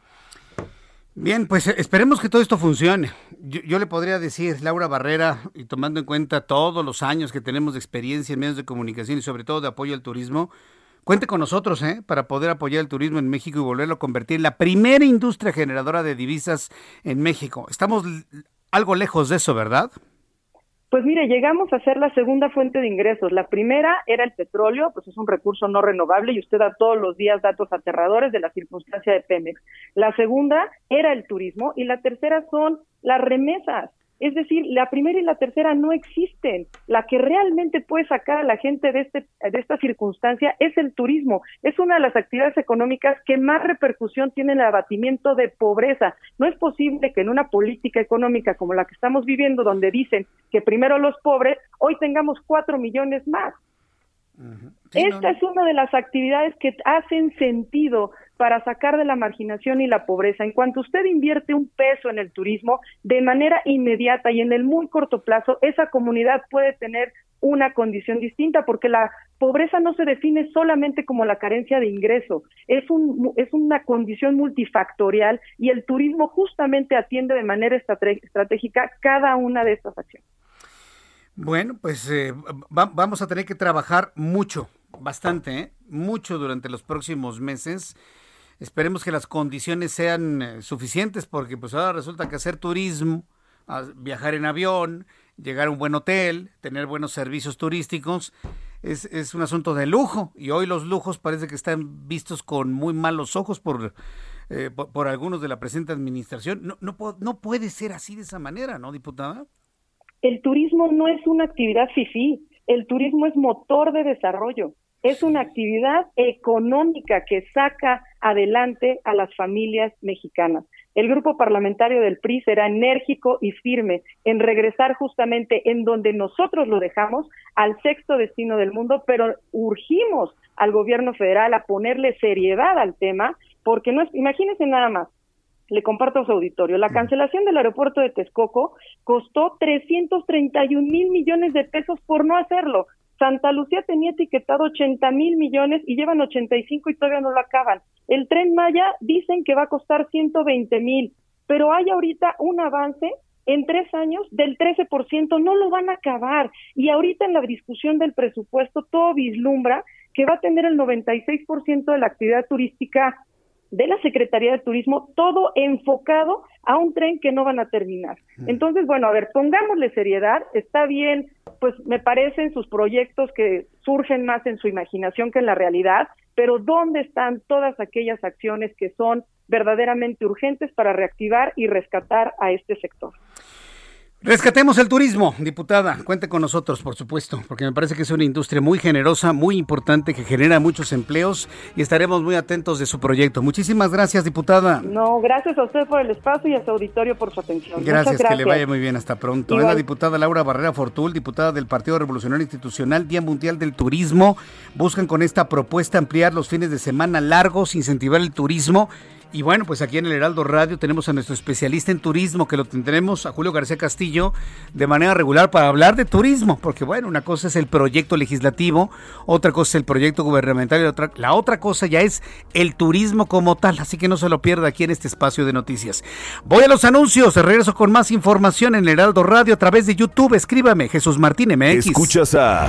Bien, pues eh, esperemos que todo esto funcione. Yo, le podría decir, Laura Barrera, y tomando en cuenta todos los años que tenemos de experiencia en medios de comunicación y sobre todo de apoyo al turismo, Cuente con nosotros ¿eh? para poder apoyar el turismo en México y volverlo a convertir en la primera industria generadora de divisas en México. Estamos algo lejos de eso, ¿verdad? Pues mire, llegamos a ser la segunda fuente de ingresos. La primera era el petróleo, pues es un recurso no renovable y usted da todos los días datos aterradores de la circunstancia de Pemex. La segunda era el turismo y la tercera son las remesas. Es decir, la primera y la tercera no existen. La que realmente puede sacar a la gente de, este, de esta circunstancia es el turismo. Es una de las actividades económicas que más repercusión tiene en el abatimiento de pobreza. No es posible que en una política económica como la que estamos viviendo, donde dicen que primero los pobres, hoy tengamos cuatro millones más. Esta es una de las actividades que hacen sentido para sacar de la marginación y la pobreza. En cuanto usted invierte un peso en el turismo, de manera inmediata y en el muy corto plazo, esa comunidad puede tener una condición distinta, porque la pobreza no se define solamente como la carencia de ingreso, es, un, es una condición multifactorial y el turismo justamente atiende de manera estratégica cada una de estas acciones. Bueno, pues eh, vamos a tener que trabajar mucho, bastante, ¿eh? mucho durante los próximos meses. Esperemos que las condiciones sean eh, suficientes porque pues ahora resulta que hacer turismo, viajar en avión, llegar a un buen hotel, tener buenos servicios turísticos, es, es, un asunto de lujo y hoy los lujos parece que están vistos con muy malos ojos por, por, por, algunos de la presente administración. No, no, no puede ser así de esa manera, ¿no, diputada? El turismo no es una actividad fifí, el turismo es motor de desarrollo, es una actividad económica que saca adelante a las familias mexicanas. El grupo parlamentario del PRI será enérgico y firme en regresar justamente en donde nosotros lo dejamos al sexto destino del mundo, pero urgimos al gobierno federal a ponerle seriedad al tema, porque no es, imagínense nada más, le comparto a su auditorio. La cancelación del aeropuerto de Texcoco costó 331 mil millones de pesos por no hacerlo. Santa Lucía tenía etiquetado 80 mil millones y llevan 85 y todavía no lo acaban. El tren Maya dicen que va a costar 120 mil, pero hay ahorita un avance en tres años del 13%, no lo van a acabar. Y ahorita en la discusión del presupuesto todo vislumbra que va a tener el 96% de la actividad turística de la Secretaría de Turismo, todo enfocado a un tren que no van a terminar. Entonces, bueno, a ver, pongámosle seriedad, está bien, pues me parecen sus proyectos que surgen más en su imaginación que en la realidad, pero ¿dónde están todas aquellas acciones que son verdaderamente urgentes para reactivar y rescatar a este sector? Rescatemos el turismo, diputada. Cuente con nosotros, por supuesto, porque me parece que es una industria muy generosa, muy importante, que genera muchos empleos y estaremos muy atentos de su proyecto. Muchísimas gracias, diputada. No, gracias a usted por el espacio y a su auditorio por su atención. Gracias, que le vaya muy bien. Hasta pronto. Es la diputada Laura Barrera Fortul, diputada del Partido Revolucionario Institucional, Día Mundial del Turismo. Buscan con esta propuesta ampliar los fines de semana largos, incentivar el turismo y bueno, pues aquí en el Heraldo Radio tenemos a nuestro especialista en turismo, que lo tendremos, a Julio García Castillo, de manera regular para hablar de turismo, porque bueno, una cosa es el proyecto legislativo, otra cosa es el proyecto gubernamental y otra, la otra cosa ya es el turismo como tal, así que no se lo pierda aquí en este espacio de noticias. Voy a los anuncios, regreso con más información en el Heraldo Radio a través de YouTube, escríbame, Jesús Martín MX. Escuchas a...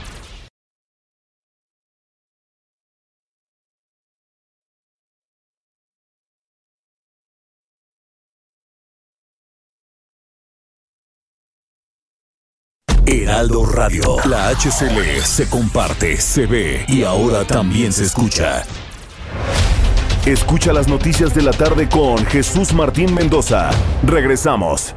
Heraldo Radio. La HCL se comparte, se ve y ahora también se escucha. Escucha las noticias de la tarde con Jesús Martín Mendoza. Regresamos.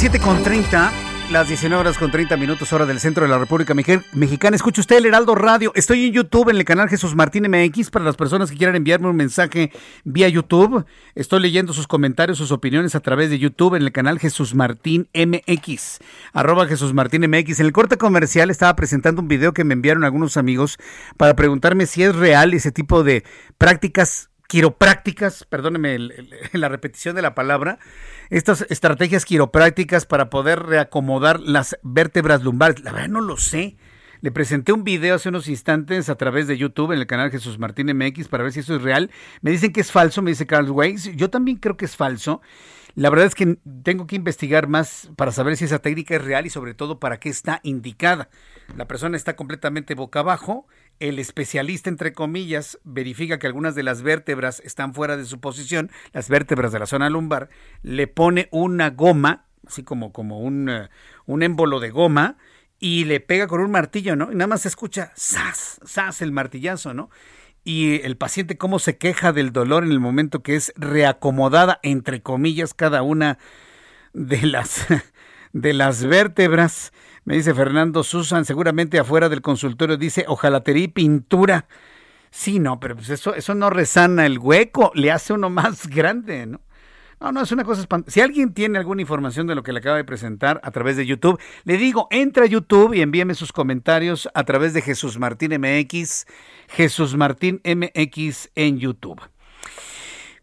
Ya son las 7.30 las 19 horas con 30 minutos hora del centro de la República Mexicana. Escuche usted el Heraldo Radio. Estoy en YouTube en el canal Jesús Martín MX para las personas que quieran enviarme un mensaje vía YouTube. Estoy leyendo sus comentarios, sus opiniones a través de YouTube en el canal Jesús Martín MX. Arroba Jesús Martín MX. En el corte comercial estaba presentando un video que me enviaron algunos amigos para preguntarme si es real ese tipo de prácticas quiroprácticas, perdóneme la repetición de la palabra, estas estrategias quiroprácticas para poder reacomodar las vértebras lumbares. La verdad no lo sé. Le presenté un video hace unos instantes a través de YouTube en el canal Jesús Martín MX para ver si eso es real. Me dicen que es falso, me dice Carl Weiss. Yo también creo que es falso. La verdad es que tengo que investigar más para saber si esa técnica es real y sobre todo para qué está indicada. La persona está completamente boca abajo, el especialista, entre comillas, verifica que algunas de las vértebras están fuera de su posición, las vértebras de la zona lumbar, le pone una goma, así como, como un, eh, un émbolo de goma, y le pega con un martillo, ¿no? Y nada más se escucha, ¡zas! ¡zas! el martillazo, ¿no? Y el paciente cómo se queja del dolor en el momento que es reacomodada, entre comillas, cada una de las, de las vértebras. Me dice Fernando Susan, seguramente afuera del consultorio dice ojalatería y pintura. Sí, no, pero pues eso, eso no resana el hueco, le hace uno más grande, ¿no? No, no, es una cosa espantosa. Si alguien tiene alguna información de lo que le acaba de presentar a través de YouTube, le digo, entra a YouTube y envíeme sus comentarios a través de Jesús Martín MX, Jesús Martín MX en YouTube.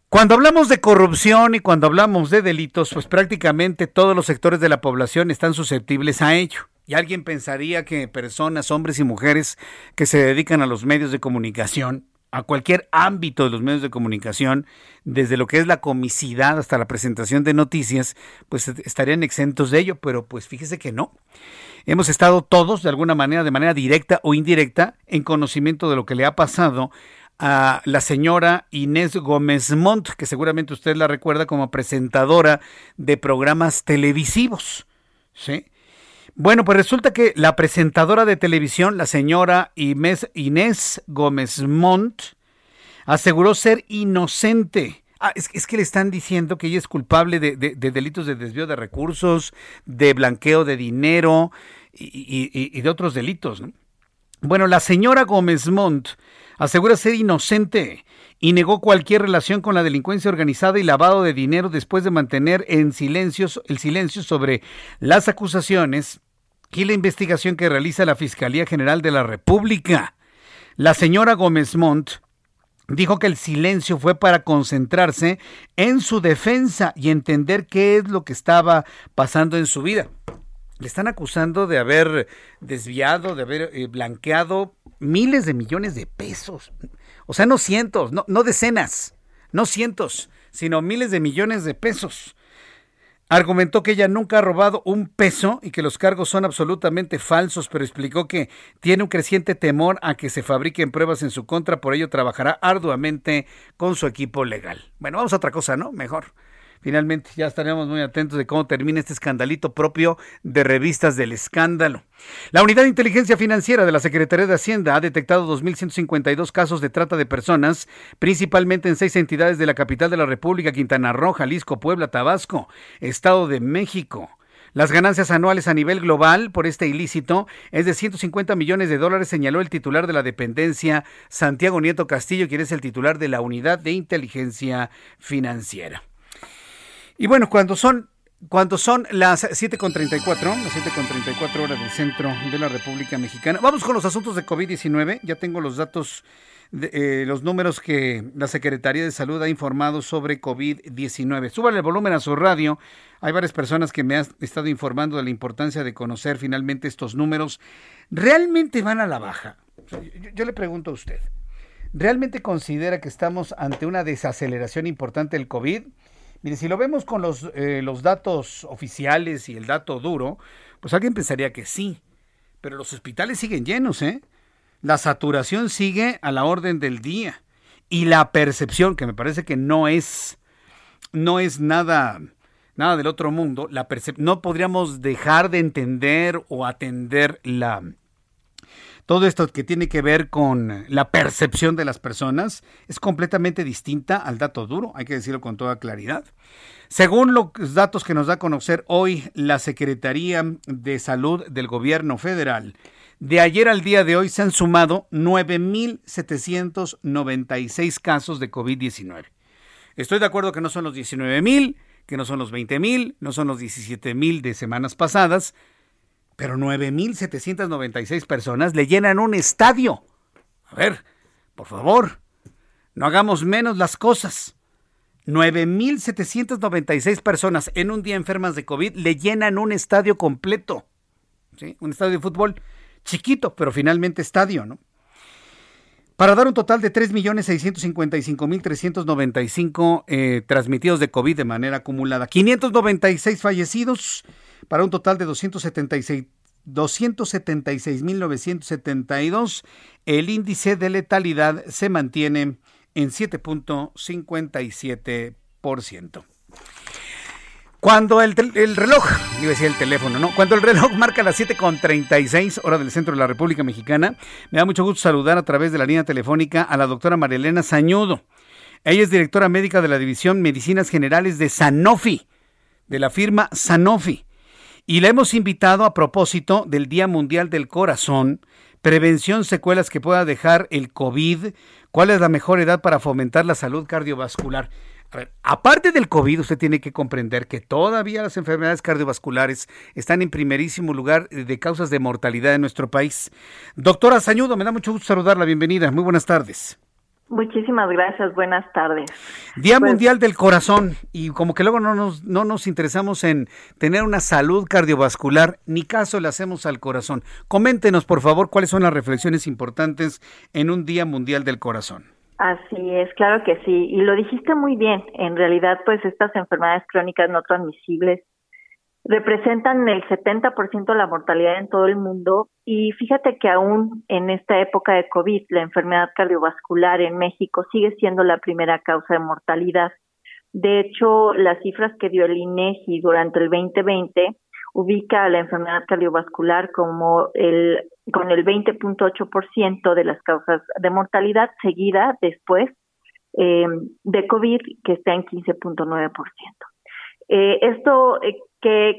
Cuando hablamos de corrupción y cuando hablamos de delitos, pues prácticamente todos los sectores de la población están susceptibles a ello. Y alguien pensaría que personas, hombres y mujeres que se dedican a los medios de comunicación, a cualquier ámbito de los medios de comunicación, desde lo que es la comicidad hasta la presentación de noticias, pues estarían exentos de ello, pero pues fíjese que no. Hemos estado todos, de alguna manera, de manera directa o indirecta, en conocimiento de lo que le ha pasado a la señora Inés Gómez Montt, que seguramente usted la recuerda como presentadora de programas televisivos. ¿sí? Bueno, pues resulta que la presentadora de televisión, la señora Inés Gómez Montt, aseguró ser inocente. Ah, es, que le están diciendo que ella es culpable de, delitos de desvío de recursos, de blanqueo de dinero y, y de otros delitos. Bueno, la señora Gómez Montt asegura ser inocente y negó cualquier relación con la delincuencia organizada y lavado de dinero después de mantener en silencio el silencio sobre las acusaciones y la investigación que realiza la Fiscalía General de la República. La señora Gómez Montt dijo que el silencio fue para concentrarse en su defensa y entender qué es lo que estaba pasando en su vida. Le están acusando de haber desviado, de haber eh, blanqueado miles de millones de pesos. O sea, no cientos, no, no decenas, no cientos, sino miles de millones de pesos. Argumentó que ella nunca ha robado un peso y que los cargos son absolutamente falsos, pero explicó que tiene un creciente temor a que se fabriquen pruebas en su contra, por ello trabajará arduamente con su equipo legal. Bueno, vamos a otra cosa, ¿no? Mejor. Finalmente ya estaremos muy atentos de cómo termina este escandalito propio de revistas del escándalo. La Unidad de Inteligencia Financiera de la Secretaría de Hacienda ha detectado 2.152 casos de trata de personas, principalmente en seis entidades de la capital de la República, Quintana Roo, Jalisco, Puebla, Tabasco, Estado de México. Las ganancias anuales a nivel global por este ilícito es de 150 millones de dólares, señaló el titular de la dependencia, Santiago Nieto Castillo, quien es el titular de la Unidad de Inteligencia Financiera. Y bueno, cuando son, cuando son las 7.34, las 7.34 horas del centro de la República Mexicana, vamos con los asuntos de COVID-19. Ya tengo los datos, de, eh, los números que la Secretaría de Salud ha informado sobre COVID-19. Súbale el volumen a su radio. Hay varias personas que me han estado informando de la importancia de conocer finalmente estos números. ¿Realmente van a la baja? yo, yo le pregunto a usted. ¿Realmente considera que estamos ante una desaceleración importante del COVID? Mire, si lo vemos con los, eh, los datos oficiales y el dato duro, pues alguien pensaría que sí, pero los hospitales siguen llenos, ¿eh? La saturación sigue a la orden del día y la percepción, que me parece que no es, no es nada, nada del otro mundo, la no podríamos dejar de entender o atender la todo esto que tiene que ver con la percepción de las personas es completamente distinta al dato duro, hay que decirlo con toda claridad. Según los datos que nos da a conocer hoy la Secretaría de Salud del Gobierno Federal, de ayer al día de hoy se han sumado 9.796 casos de COVID-19. Estoy de acuerdo que no son los 19.000, que no son los 20.000, no son los 17.000 de semanas pasadas, pero 9.796 personas le llenan un estadio. A ver, por favor, no hagamos menos las cosas. 9.796 personas en un día enfermas de COVID le llenan un estadio completo. ¿sí? Un estadio de fútbol chiquito, pero finalmente estadio, ¿no? Para dar un total de 3.655.395 eh, transmitidos de COVID de manera acumulada. 596 fallecidos para un total de 276 276.972, el índice de letalidad se mantiene en 7.57%. Cuando el, el, reloj, iba a decir el teléfono, ¿no? Cuando el reloj marca las 7.36 hora del centro de la República Mexicana, me da mucho gusto saludar a través de la línea telefónica a la doctora Marilena Sañudo. Ella es directora médica de la División Medicinas Generales de Sanofi, de la firma Sanofi. Y la hemos invitado a propósito del Día Mundial del Corazón, prevención secuelas que pueda dejar el COVID, cuál es la mejor edad para fomentar la salud cardiovascular. A ver, aparte del COVID, usted tiene que comprender que todavía las enfermedades cardiovasculares están en primerísimo lugar de causas de mortalidad en nuestro país. Doctora Sañudo, me da mucho gusto saludarla. Bienvenida. Muy buenas tardes. Muchísimas gracias, buenas tardes. Día pues Mundial del Corazón y como que luego no nos, no nos interesamos en tener una salud cardiovascular, ni caso le hacemos al corazón. Coméntenos, por favor, cuáles son las reflexiones importantes en un Día Mundial del Corazón. Así es, claro que sí, y lo dijiste muy bien. En realidad, pues estas enfermedades crónicas no transmisibles representan el 70% de la mortalidad en todo el mundo y fíjate que aún en esta época de COVID la enfermedad cardiovascular en México sigue siendo la primera causa de mortalidad. De hecho, las cifras que dio el INEGI durante el 2020 ubica a la enfermedad cardiovascular como el con el 20.8% de las causas de mortalidad seguida después eh, de COVID que está en 15.9%. Eh, esto eh,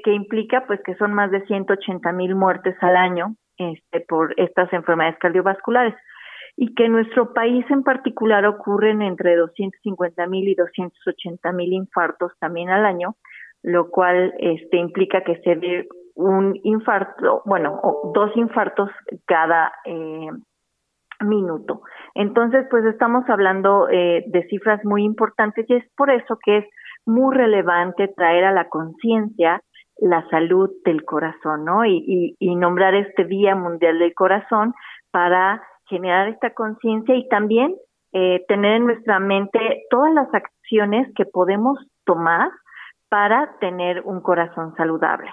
que, implica pues que son más de 180 mil muertes al año este, por estas enfermedades cardiovasculares y que en nuestro país en particular ocurren entre 250 mil y 280 mil infartos también al año, lo cual este, implica que se dé un infarto, bueno, dos infartos cada eh, minuto. Entonces, pues estamos hablando eh, de cifras muy importantes y es por eso que es muy relevante traer a la conciencia la salud del corazón, ¿no? Y, y, nombrar este Día Mundial del Corazón para generar esta conciencia y también eh, tener en nuestra mente todas las acciones que podemos tomar para tener un corazón saludable.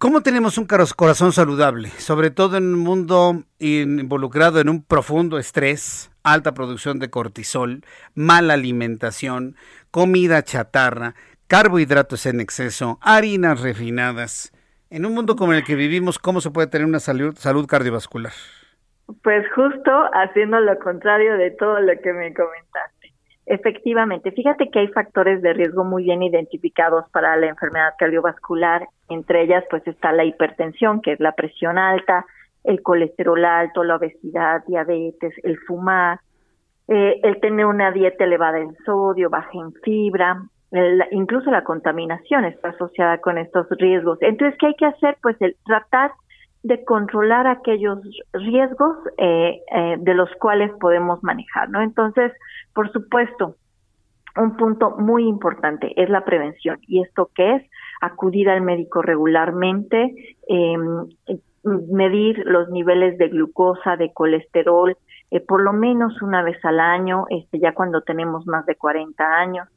¿Cómo tenemos un corazón saludable? Sobre todo en un mundo involucrado en un profundo estrés, alta producción de cortisol, mala alimentación, comida chatarra, carbohidratos en exceso, harinas refinadas. En un mundo como el que vivimos, ¿cómo se puede tener una salud, cardiovascular? Pues justo haciendo lo contrario de todo lo que me comentaste. Efectivamente, fíjate que hay factores de riesgo muy bien identificados para la enfermedad cardiovascular, entre ellas pues está la hipertensión, que es la presión alta, el colesterol alto, la obesidad, diabetes, el fumar, eh, el tener una dieta elevada en sodio, baja en fibra, incluso la contaminación está asociada con estos riesgos. Entonces, ¿qué hay que hacer? Pues el tratar de controlar aquellos riesgos eh, eh, de los cuales podemos manejar, ¿no? Entonces, por supuesto, un punto muy importante es la prevención. ¿Y esto qué es? Acudir al médico regularmente, em, medir los niveles de glucosa, de colesterol, eh, por lo menos una vez al año, este, ya cuando tenemos más de 40 años.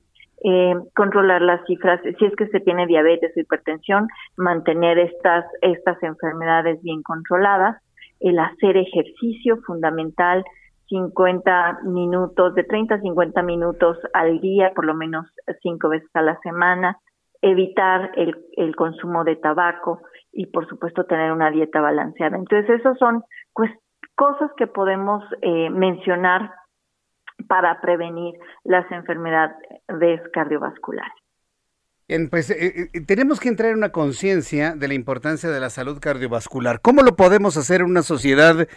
Eh, controlar las cifras, si es que se tiene diabetes o hipertensión, mantener estas, estas enfermedades bien controladas, el hacer ejercicio fundamental, 50 minutos, de 30 a 50 minutos al día, por lo menos cinco veces a la semana, evitar el, el consumo de tabaco y por supuesto tener una dieta balanceada. Entonces, esas son pues, cosas que podemos eh, mencionar para prevenir las enfermedades cardiovasculares. Pues eh, eh, tenemos que entrar en una conciencia de la importancia de la salud cardiovascular. ¿Cómo lo podemos hacer en una sociedad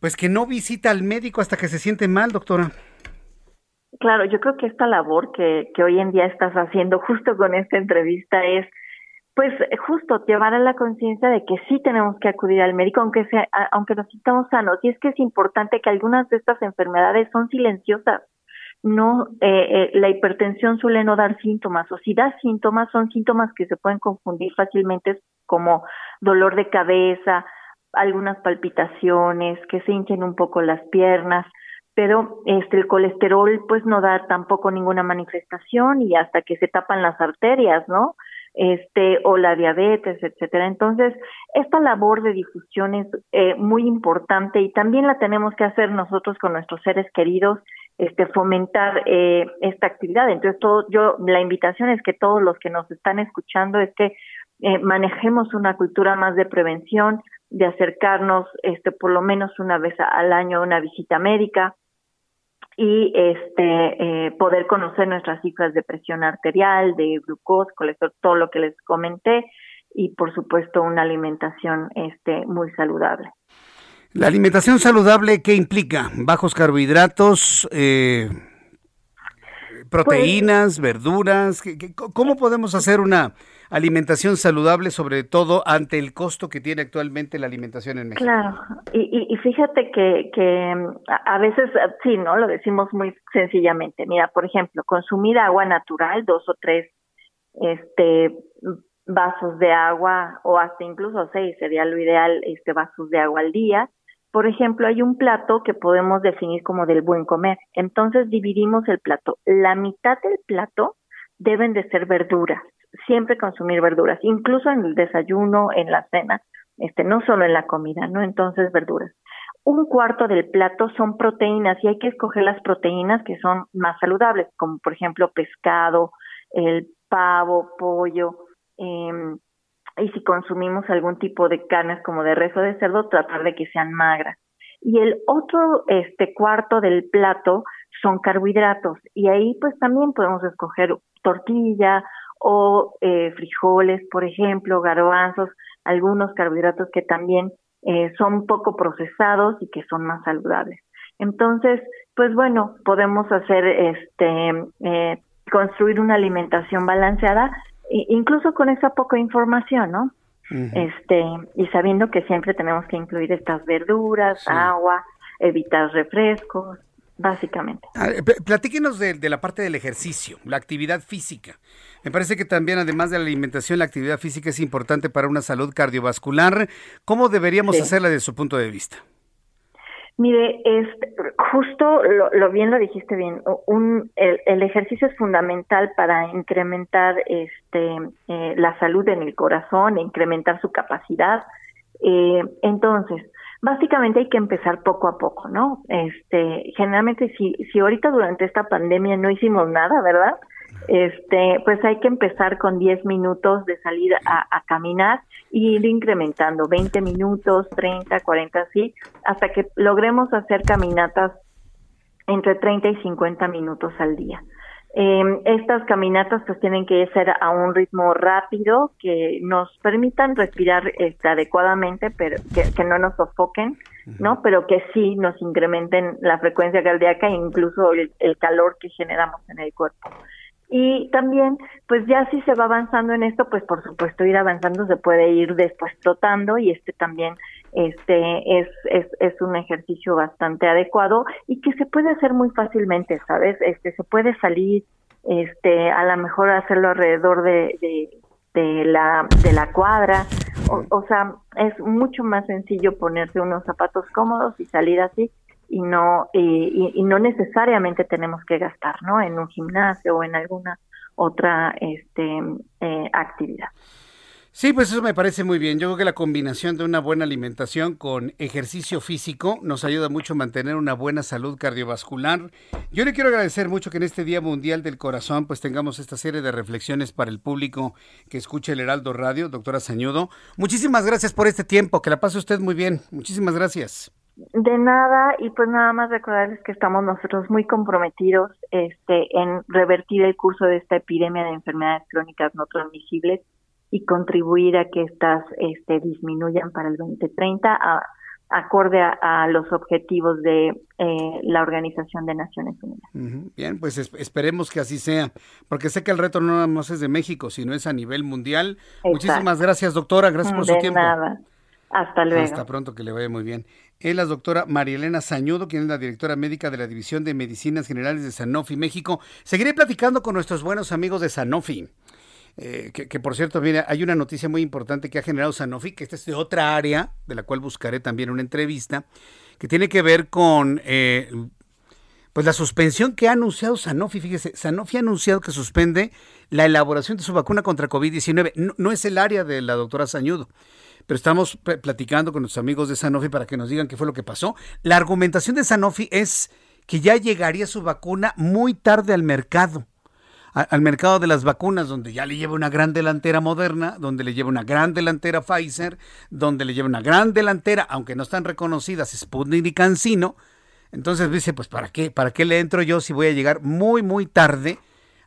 pues que no visita al médico hasta que se siente mal, doctora? Claro, yo creo que esta labor que, que hoy en día estás haciendo justo con esta entrevista es pues justo llevar a la conciencia de que sí tenemos que acudir al médico aunque sea aunque nos sintamos sanos. Y es que es importante que algunas de estas enfermedades son silenciosas. No eh, eh, la hipertensión suele no dar síntomas o si da síntomas son síntomas que se pueden confundir fácilmente como dolor de cabeza algunas palpitaciones que se hinchen un poco las piernas. Pero este el colesterol pues no da tampoco ninguna manifestación y hasta que se tapan las arterias no este o la diabetes, etcétera. Entonces, esta labor de difusión es eh, muy importante y también la tenemos que hacer nosotros con nuestros seres queridos, este fomentar eh, esta actividad. Entonces, todo yo la invitación es que todos los que nos están escuchando es que eh, manejemos una cultura más de prevención, de acercarnos este por lo menos una vez al año a una visita médica, y este eh, poder conocer nuestras cifras de presión arterial, de glucosa, colesterol, todo lo que les comenté y por supuesto una alimentación este muy saludable. La alimentación saludable qué implica? Bajos carbohidratos, eh, proteínas, verduras. ¿Cómo podemos hacer una alimentación saludable, sobre todo ante el costo que tiene actualmente la alimentación en México. Claro, y, y, fíjate que, que a veces sí, ¿no? Lo decimos muy sencillamente. Mira, por ejemplo, consumir agua natural, dos o tres este vasos de agua o hasta incluso seis sería lo ideal este vasos de agua al día por ejemplo hay un plato que podemos definir como del buen comer entonces dividimos el plato la mitad del plato deben de ser verduras siempre consumir verduras, incluso en el desayuno, en la cena, este, no solo en la comida, ¿no? Entonces, verduras. Un cuarto del plato son proteínas y hay que escoger las proteínas que son más saludables, como por ejemplo pescado, el pavo, pollo, eh, y si consumimos algún tipo de carnes como de res o de cerdo, tratar de que sean magras. Y el otro este cuarto del plato son carbohidratos y ahí pues también podemos escoger tortilla o eh, frijoles, por ejemplo, garbanzos, algunos carbohidratos que también eh, son poco procesados y que son más saludables. Entonces, pues bueno, podemos hacer este eh, construir una alimentación balanceada incluso con esa poca información, ¿no? Este, y sabiendo que siempre tenemos que incluir estas verduras, agua, evitar refrescos, básicamente. platíquenos de, la parte del ejercicio, la actividad física. Me parece que también, además de la alimentación, la actividad física es importante para una salud cardiovascular. ¿Cómo deberíamos hacerla desde su punto de vista? Mire, este, justo lo, bien lo dijiste bien. Un, el, ejercicio es fundamental para incrementar este, eh, la salud en el corazón, incrementar su capacidad. Eh, entonces, básicamente hay que empezar poco a poco, ¿no? Este, generalmente si, si ahorita durante esta pandemia no hicimos nada, ¿verdad? Este, pues hay que empezar con 10 minutos de salir a, caminar y ir incrementando 20 minutos, 30, 40, así, hasta que logremos hacer caminatas entre 30 y 50 minutos al día. Eh, estas caminatas pues tienen que ser a un ritmo rápido que nos permitan respirar este, adecuadamente, pero que, no nos sofoquen, ¿no? Pero que sí nos incrementen la frecuencia cardíaca e incluso el, calor que generamos en el cuerpo. Y también, pues ya si se va avanzando en esto, pues por supuesto ir avanzando se puede ir después trotando y este también este es, es, es un ejercicio bastante adecuado y que se puede hacer muy fácilmente, ¿sabes? Este se puede salir, este, a lo mejor hacerlo alrededor de, de, la, de la cuadra, o, o sea, es mucho más sencillo ponerse unos zapatos cómodos y salir así y no y, y, no necesariamente tenemos que gastar no en un gimnasio o en alguna otra este eh, actividad Sí, pues eso me parece muy bien. Yo creo que la combinación de una buena alimentación con ejercicio físico nos ayuda mucho a mantener una buena salud cardiovascular. Yo le quiero agradecer mucho que en este Día Mundial del Corazón pues tengamos esta serie de reflexiones para el público que escucha el Heraldo Radio, doctora Sañudo. Muchísimas gracias por este tiempo, que la pase usted muy bien. Muchísimas gracias. De nada, y pues nada más recordarles que estamos nosotros muy comprometidos este, en revertir el curso de esta epidemia de enfermedades crónicas no transmisibles y contribuir a que estas este, disminuyan para el 2030 a, acorde a, los objetivos de eh, la Organización de Naciones Unidas. Bien, pues esperemos que así sea, porque sé que el reto no nada más es de México, sino es a nivel mundial. Muchísimas gracias, doctora, gracias por su tiempo. Nada. Hasta luego. Hasta pronto, que le vaya muy bien. Es la doctora Marielena Sañudo, quien es la directora médica de la División de Medicinas Generales de Sanofi México. Seguiré platicando con nuestros buenos amigos de Sanofi. Eh, que, por cierto, mira, hay una noticia muy importante que ha generado Sanofi, que esta es de otra área, de la cual buscaré también una entrevista, que tiene que ver con eh, pues la suspensión que ha anunciado Sanofi. Fíjese, Sanofi ha anunciado que suspende la elaboración de su vacuna contra COVID-19. No, es el área de la doctora Sañudo, pero estamos platicando con nuestros amigos de Sanofi para que nos digan qué fue lo que pasó. La argumentación de Sanofi es que ya llegaría su vacuna muy tarde al mercado al mercado de las vacunas, donde ya le lleva una gran delantera Moderna, donde le lleva una gran delantera Pfizer, donde le lleva una gran delantera, aunque no están reconocidas, Sputnik y Cancino. Entonces dice, pues ¿para qué? ¿Para qué le entro yo si voy a llegar muy, muy tarde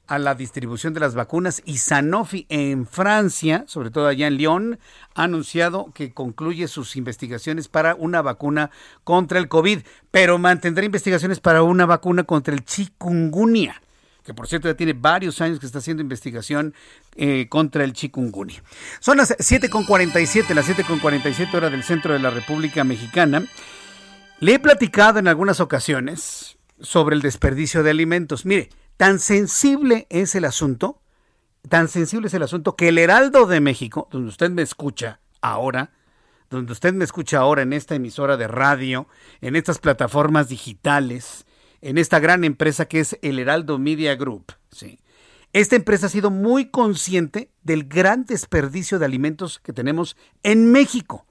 a la distribución de las vacunas? Y Sanofi en Francia, sobre todo allá en Lyon, ha anunciado que concluye sus investigaciones para una vacuna contra el COVID, pero mantendrá investigaciones para una vacuna contra el chikungunya que por cierto ya tiene varios años que está haciendo investigación eh, contra el chikungunya. Son las 7.47, las 7.47 horas del centro de la República Mexicana. Le he platicado en algunas ocasiones sobre el desperdicio de alimentos. Mire, tan sensible es el asunto, tan sensible es el asunto que el Heraldo de México, donde usted me escucha ahora, donde usted me escucha ahora en esta emisora de radio, en estas plataformas digitales, en esta gran empresa que es el Heraldo Media Group. ¿sí? Esta empresa ha sido muy consciente del gran desperdicio de alimentos que tenemos en México.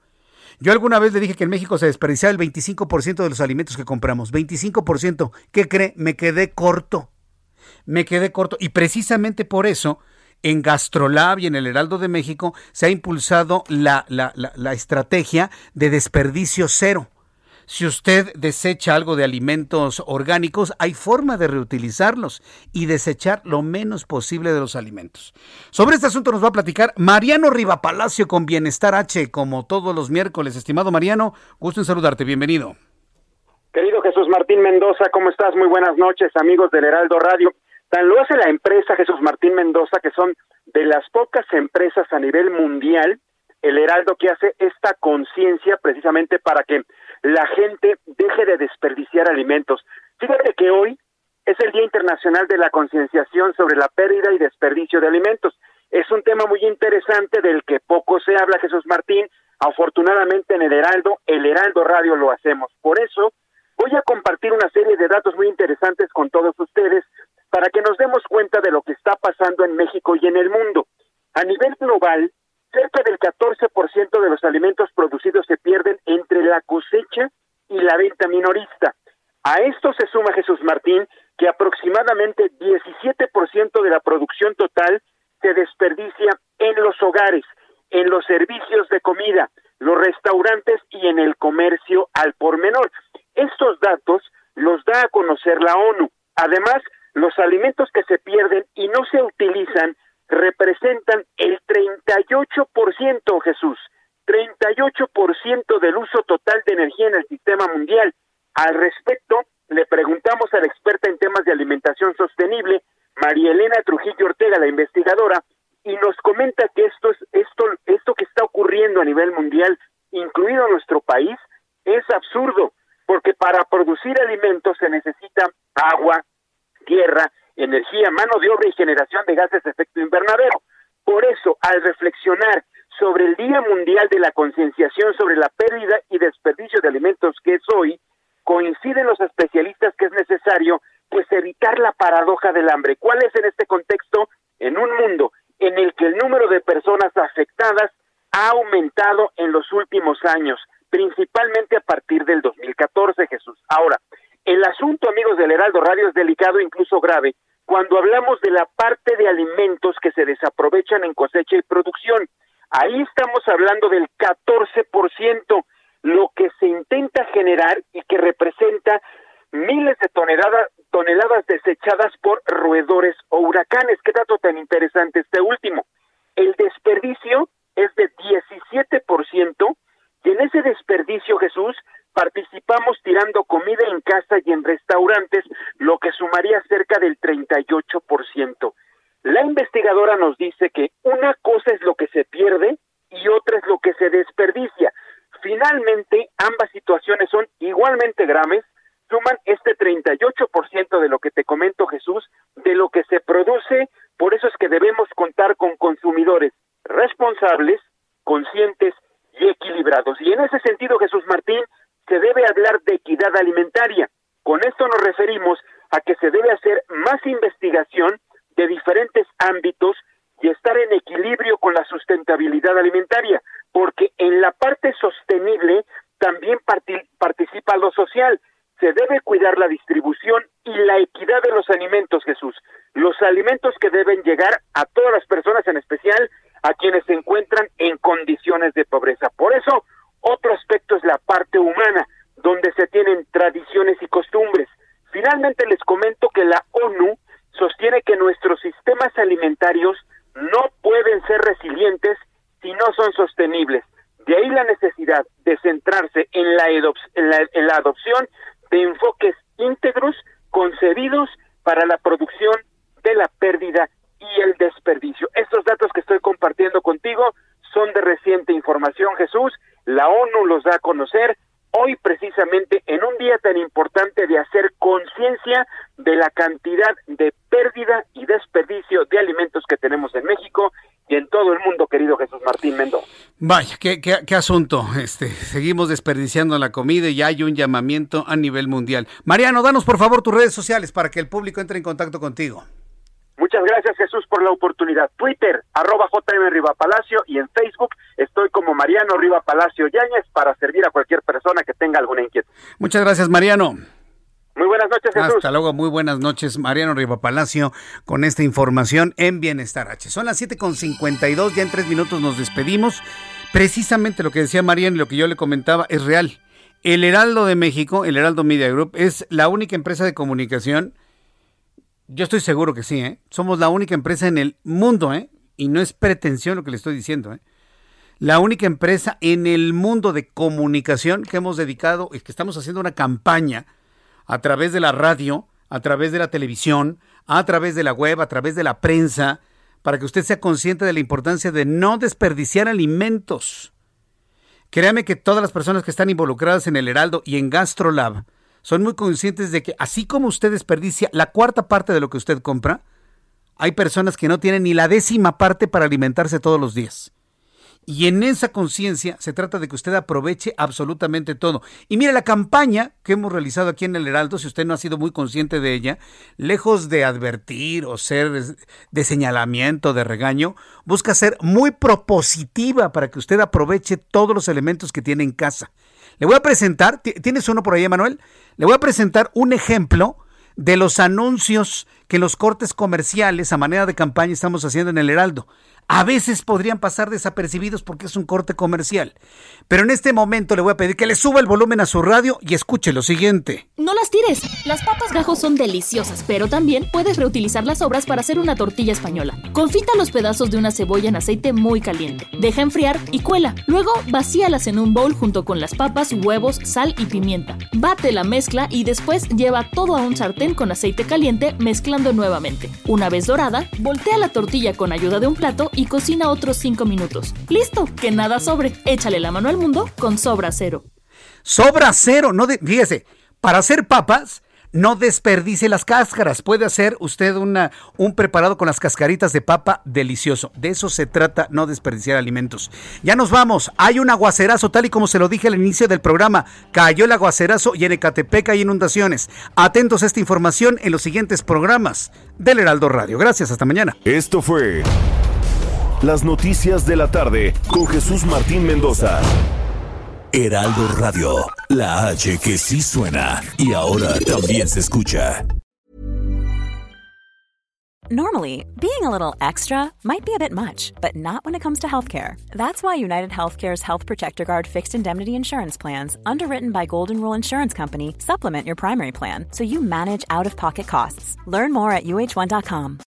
Yo alguna vez le dije que en México se desperdiciaba el 25% de los alimentos que compramos. 25%. ¿Qué cree? Me quedé corto. Me quedé corto. Y precisamente por eso, en Gastrolab y en el Heraldo de México se ha impulsado la, la, la estrategia de desperdicio cero. Si usted desecha algo de alimentos orgánicos, hay forma de reutilizarlos y desechar lo menos posible de los alimentos. Sobre este asunto nos va a platicar Mariano Rivapalacio con Bienestar H, como todos los miércoles. Estimado Mariano, gusto en saludarte. Bienvenido. Querido Jesús Martín Mendoza, ¿cómo estás? Muy buenas noches, amigos del Heraldo Radio. Tan lo hace la empresa Jesús Martín Mendoza, que son de las pocas empresas a nivel mundial, el Heraldo que hace esta conciencia precisamente para que la gente deje de desperdiciar alimentos. Fíjate que hoy es el Día Internacional de la Concienciación sobre la pérdida y desperdicio de alimentos. Es un tema muy interesante del que poco se habla, Jesús Martín. Afortunadamente en el Heraldo, el Heraldo Radio lo hacemos. Por eso voy a compartir una serie de datos muy interesantes con todos ustedes para que nos demos cuenta de lo que está pasando en México y en el mundo. A nivel global, cerca del 14% de los alimentos producidos se pierden entre la cosecha y la venta minorista. A esto se suma Jesús Martín que aproximadamente 17% de la producción total se desperdicia en los hogares, en los servicios de comida, los restaurantes y en el comercio al por menor. Estos datos los da a conocer la ONU. Además, los alimentos que se pierden y no se utilizan representan el 38%, Jesús, 38% del uso total de energía en el sistema mundial. Al respecto, le preguntamos a la experta en temas de alimentación sostenible, María Elena Trujillo Ortega, la investigadora, y nos comenta que esto es esto esto que está ocurriendo a nivel mundial, incluido nuestro país, es absurdo, porque para producir alimentos se necesita agua, tierra, energía, mano de obra y generación de gases de efecto invernadero. Por eso, al reflexionar sobre el Día Mundial de la Concienciación sobre la pérdida y desperdicio de alimentos que es hoy, coinciden los especialistas que es necesario pues evitar la paradoja del hambre. ¿Cuál es en este contexto? En un mundo en el que el número de personas afectadas ha aumentado en los últimos años, principalmente a partir del 2014, Jesús. Ahora, el asunto, amigos del Heraldo Radio, es delicado e incluso grave cuando hablamos de la parte de alimentos que se desaprovechan en cosecha y producción. Ahí estamos hablando del 14%, lo que se intenta generar y que representa miles de toneladas, toneladas desechadas por roedores o huracanes. Qué dato tan interesante este último. El desperdicio es de 17% y en ese desperdicio, Jesús, participamos tirando comida en casa y en restaurantes, lo que sumaría cerca del 38%. La investigadora nos dice que una cosa es lo que se pierde y otra es lo que se desperdicia. Finalmente, ambas situaciones son igualmente graves, suman este 38% de lo que te comento Jesús, de lo que se produce, por eso es que debemos contar con consumidores responsables, conscientes y equilibrados. Y en ese sentido, Jesús Martín, se debe hablar de equidad alimentaria. Con esto nos referimos a que se debe hacer más investigación de diferentes ámbitos y estar en equilibrio con la sustentabilidad alimentaria, porque en la parte sostenible también participa lo social. Se debe cuidar la distribución y la equidad de los alimentos, Jesús. Los alimentos que deben llegar a todas las personas, en especial a quienes se encuentran en condiciones de pobreza. Por eso, otro aspecto es la parte humana, donde se tienen tradiciones y costumbres. Finalmente les comento que la ONU sostiene que nuestros sistemas alimentarios no pueden ser resilientes si no son sostenibles. De ahí la necesidad de centrarse en la, adopción de enfoques íntegros concebidos para la producción de la pérdida y el desperdicio. Estos datos que estoy compartiendo contigo son de reciente información, Jesús. La ONU los da a conocer hoy precisamente en un día tan importante de hacer conciencia de la cantidad de pérdida y desperdicio de alimentos que tenemos en México y en todo el mundo, querido Jesús Martín Mendo. Vaya, qué, qué, qué, asunto. Este, seguimos desperdiciando la comida y hay un llamamiento a nivel mundial. Mariano, danos por favor tus redes sociales para que el público entre en contacto contigo. Muchas gracias Jesús por la oportunidad. Twitter, arroba JM Riva Palacio y en Facebook estoy como Mariano Riva Palacio Yáñez para servir a cualquier persona que tenga alguna inquietud. Muchas gracias Mariano. Muy buenas noches, Jesús. Hasta luego, muy buenas noches, Mariano Riva Palacio, con esta información en Bienestar H. Son las 7.52, ya en tres minutos nos despedimos. Precisamente lo que decía Mariano y lo que yo le comentaba es real. El Heraldo de México, el Heraldo Media Group, es la única empresa de comunicación yo estoy seguro que sí, ¿eh? Somos la única empresa en el mundo, ¿eh? Y no es pretensión lo que le estoy diciendo, ¿eh? La única empresa en el mundo de comunicación que hemos dedicado y que estamos haciendo una campaña a través de la radio, a través de la televisión, a través de la web, a través de la prensa, para que usted sea consciente de la importancia de no desperdiciar alimentos. Créame que todas las personas que están involucradas en el Heraldo y en GastroLab, son muy conscientes de que así como usted desperdicia la cuarta parte de lo que usted compra, hay personas que no tienen ni la décima parte para alimentarse todos los días. Y en esa conciencia se trata de que usted aproveche absolutamente todo. Y mire, la campaña que hemos realizado aquí en el Heraldo, si usted no ha sido muy consciente de ella, lejos de advertir o ser de señalamiento, de regaño, busca ser muy propositiva para que usted aproveche todos los elementos que tiene en casa. Le voy a presentar, ¿tienes uno por ahí, Manuel? Le voy a presentar un ejemplo de los anuncios que los cortes comerciales a manera de campaña estamos haciendo en el Heraldo a veces podrían pasar desapercibidos porque es un corte comercial. Pero en este momento le voy a pedir que le suba el volumen a su radio y escuche lo siguiente. No las tires. Las papas gajos son deliciosas, pero también puedes reutilizar las sobras para hacer una tortilla española. Confita los pedazos de una cebolla en aceite muy caliente. Deja enfriar y cuela. Luego vacíalas en un bowl junto con las papas, huevos, sal y pimienta. Bate la mezcla y después lleva todo a un sartén con aceite caliente mezclando nuevamente. Una vez dorada, voltea la tortilla con ayuda de un plato y cocina otros 5 minutos. Listo, que nada sobre. Échale la mano al mundo con Sobra Cero. Sobra Cero, no de, fíjese, para hacer papas no desperdice las cáscaras. Puede hacer usted una, un preparado con las cascaritas de papa delicioso. De eso se trata, no desperdiciar alimentos. Ya nos vamos. Hay un aguacerazo, tal y como se lo dije al inicio del programa. Cayó el aguacerazo y en Ecatepec hay inundaciones. Atentos a esta información en los siguientes programas del Heraldo Radio. Gracias, hasta mañana. Esto fue Las noticias de la tarde con Jesús Martín Mendoza. Heraldo Radio, la H que sí suena y ahora también se escucha. Normally, being a little extra might be a bit much, but not when it comes to healthcare. That's why United Healthcare's Health Protector Guard fixed indemnity insurance plans, underwritten by Golden Rule Insurance Company, supplement your primary plan so you manage out of pocket costs. Learn more at uh1.com.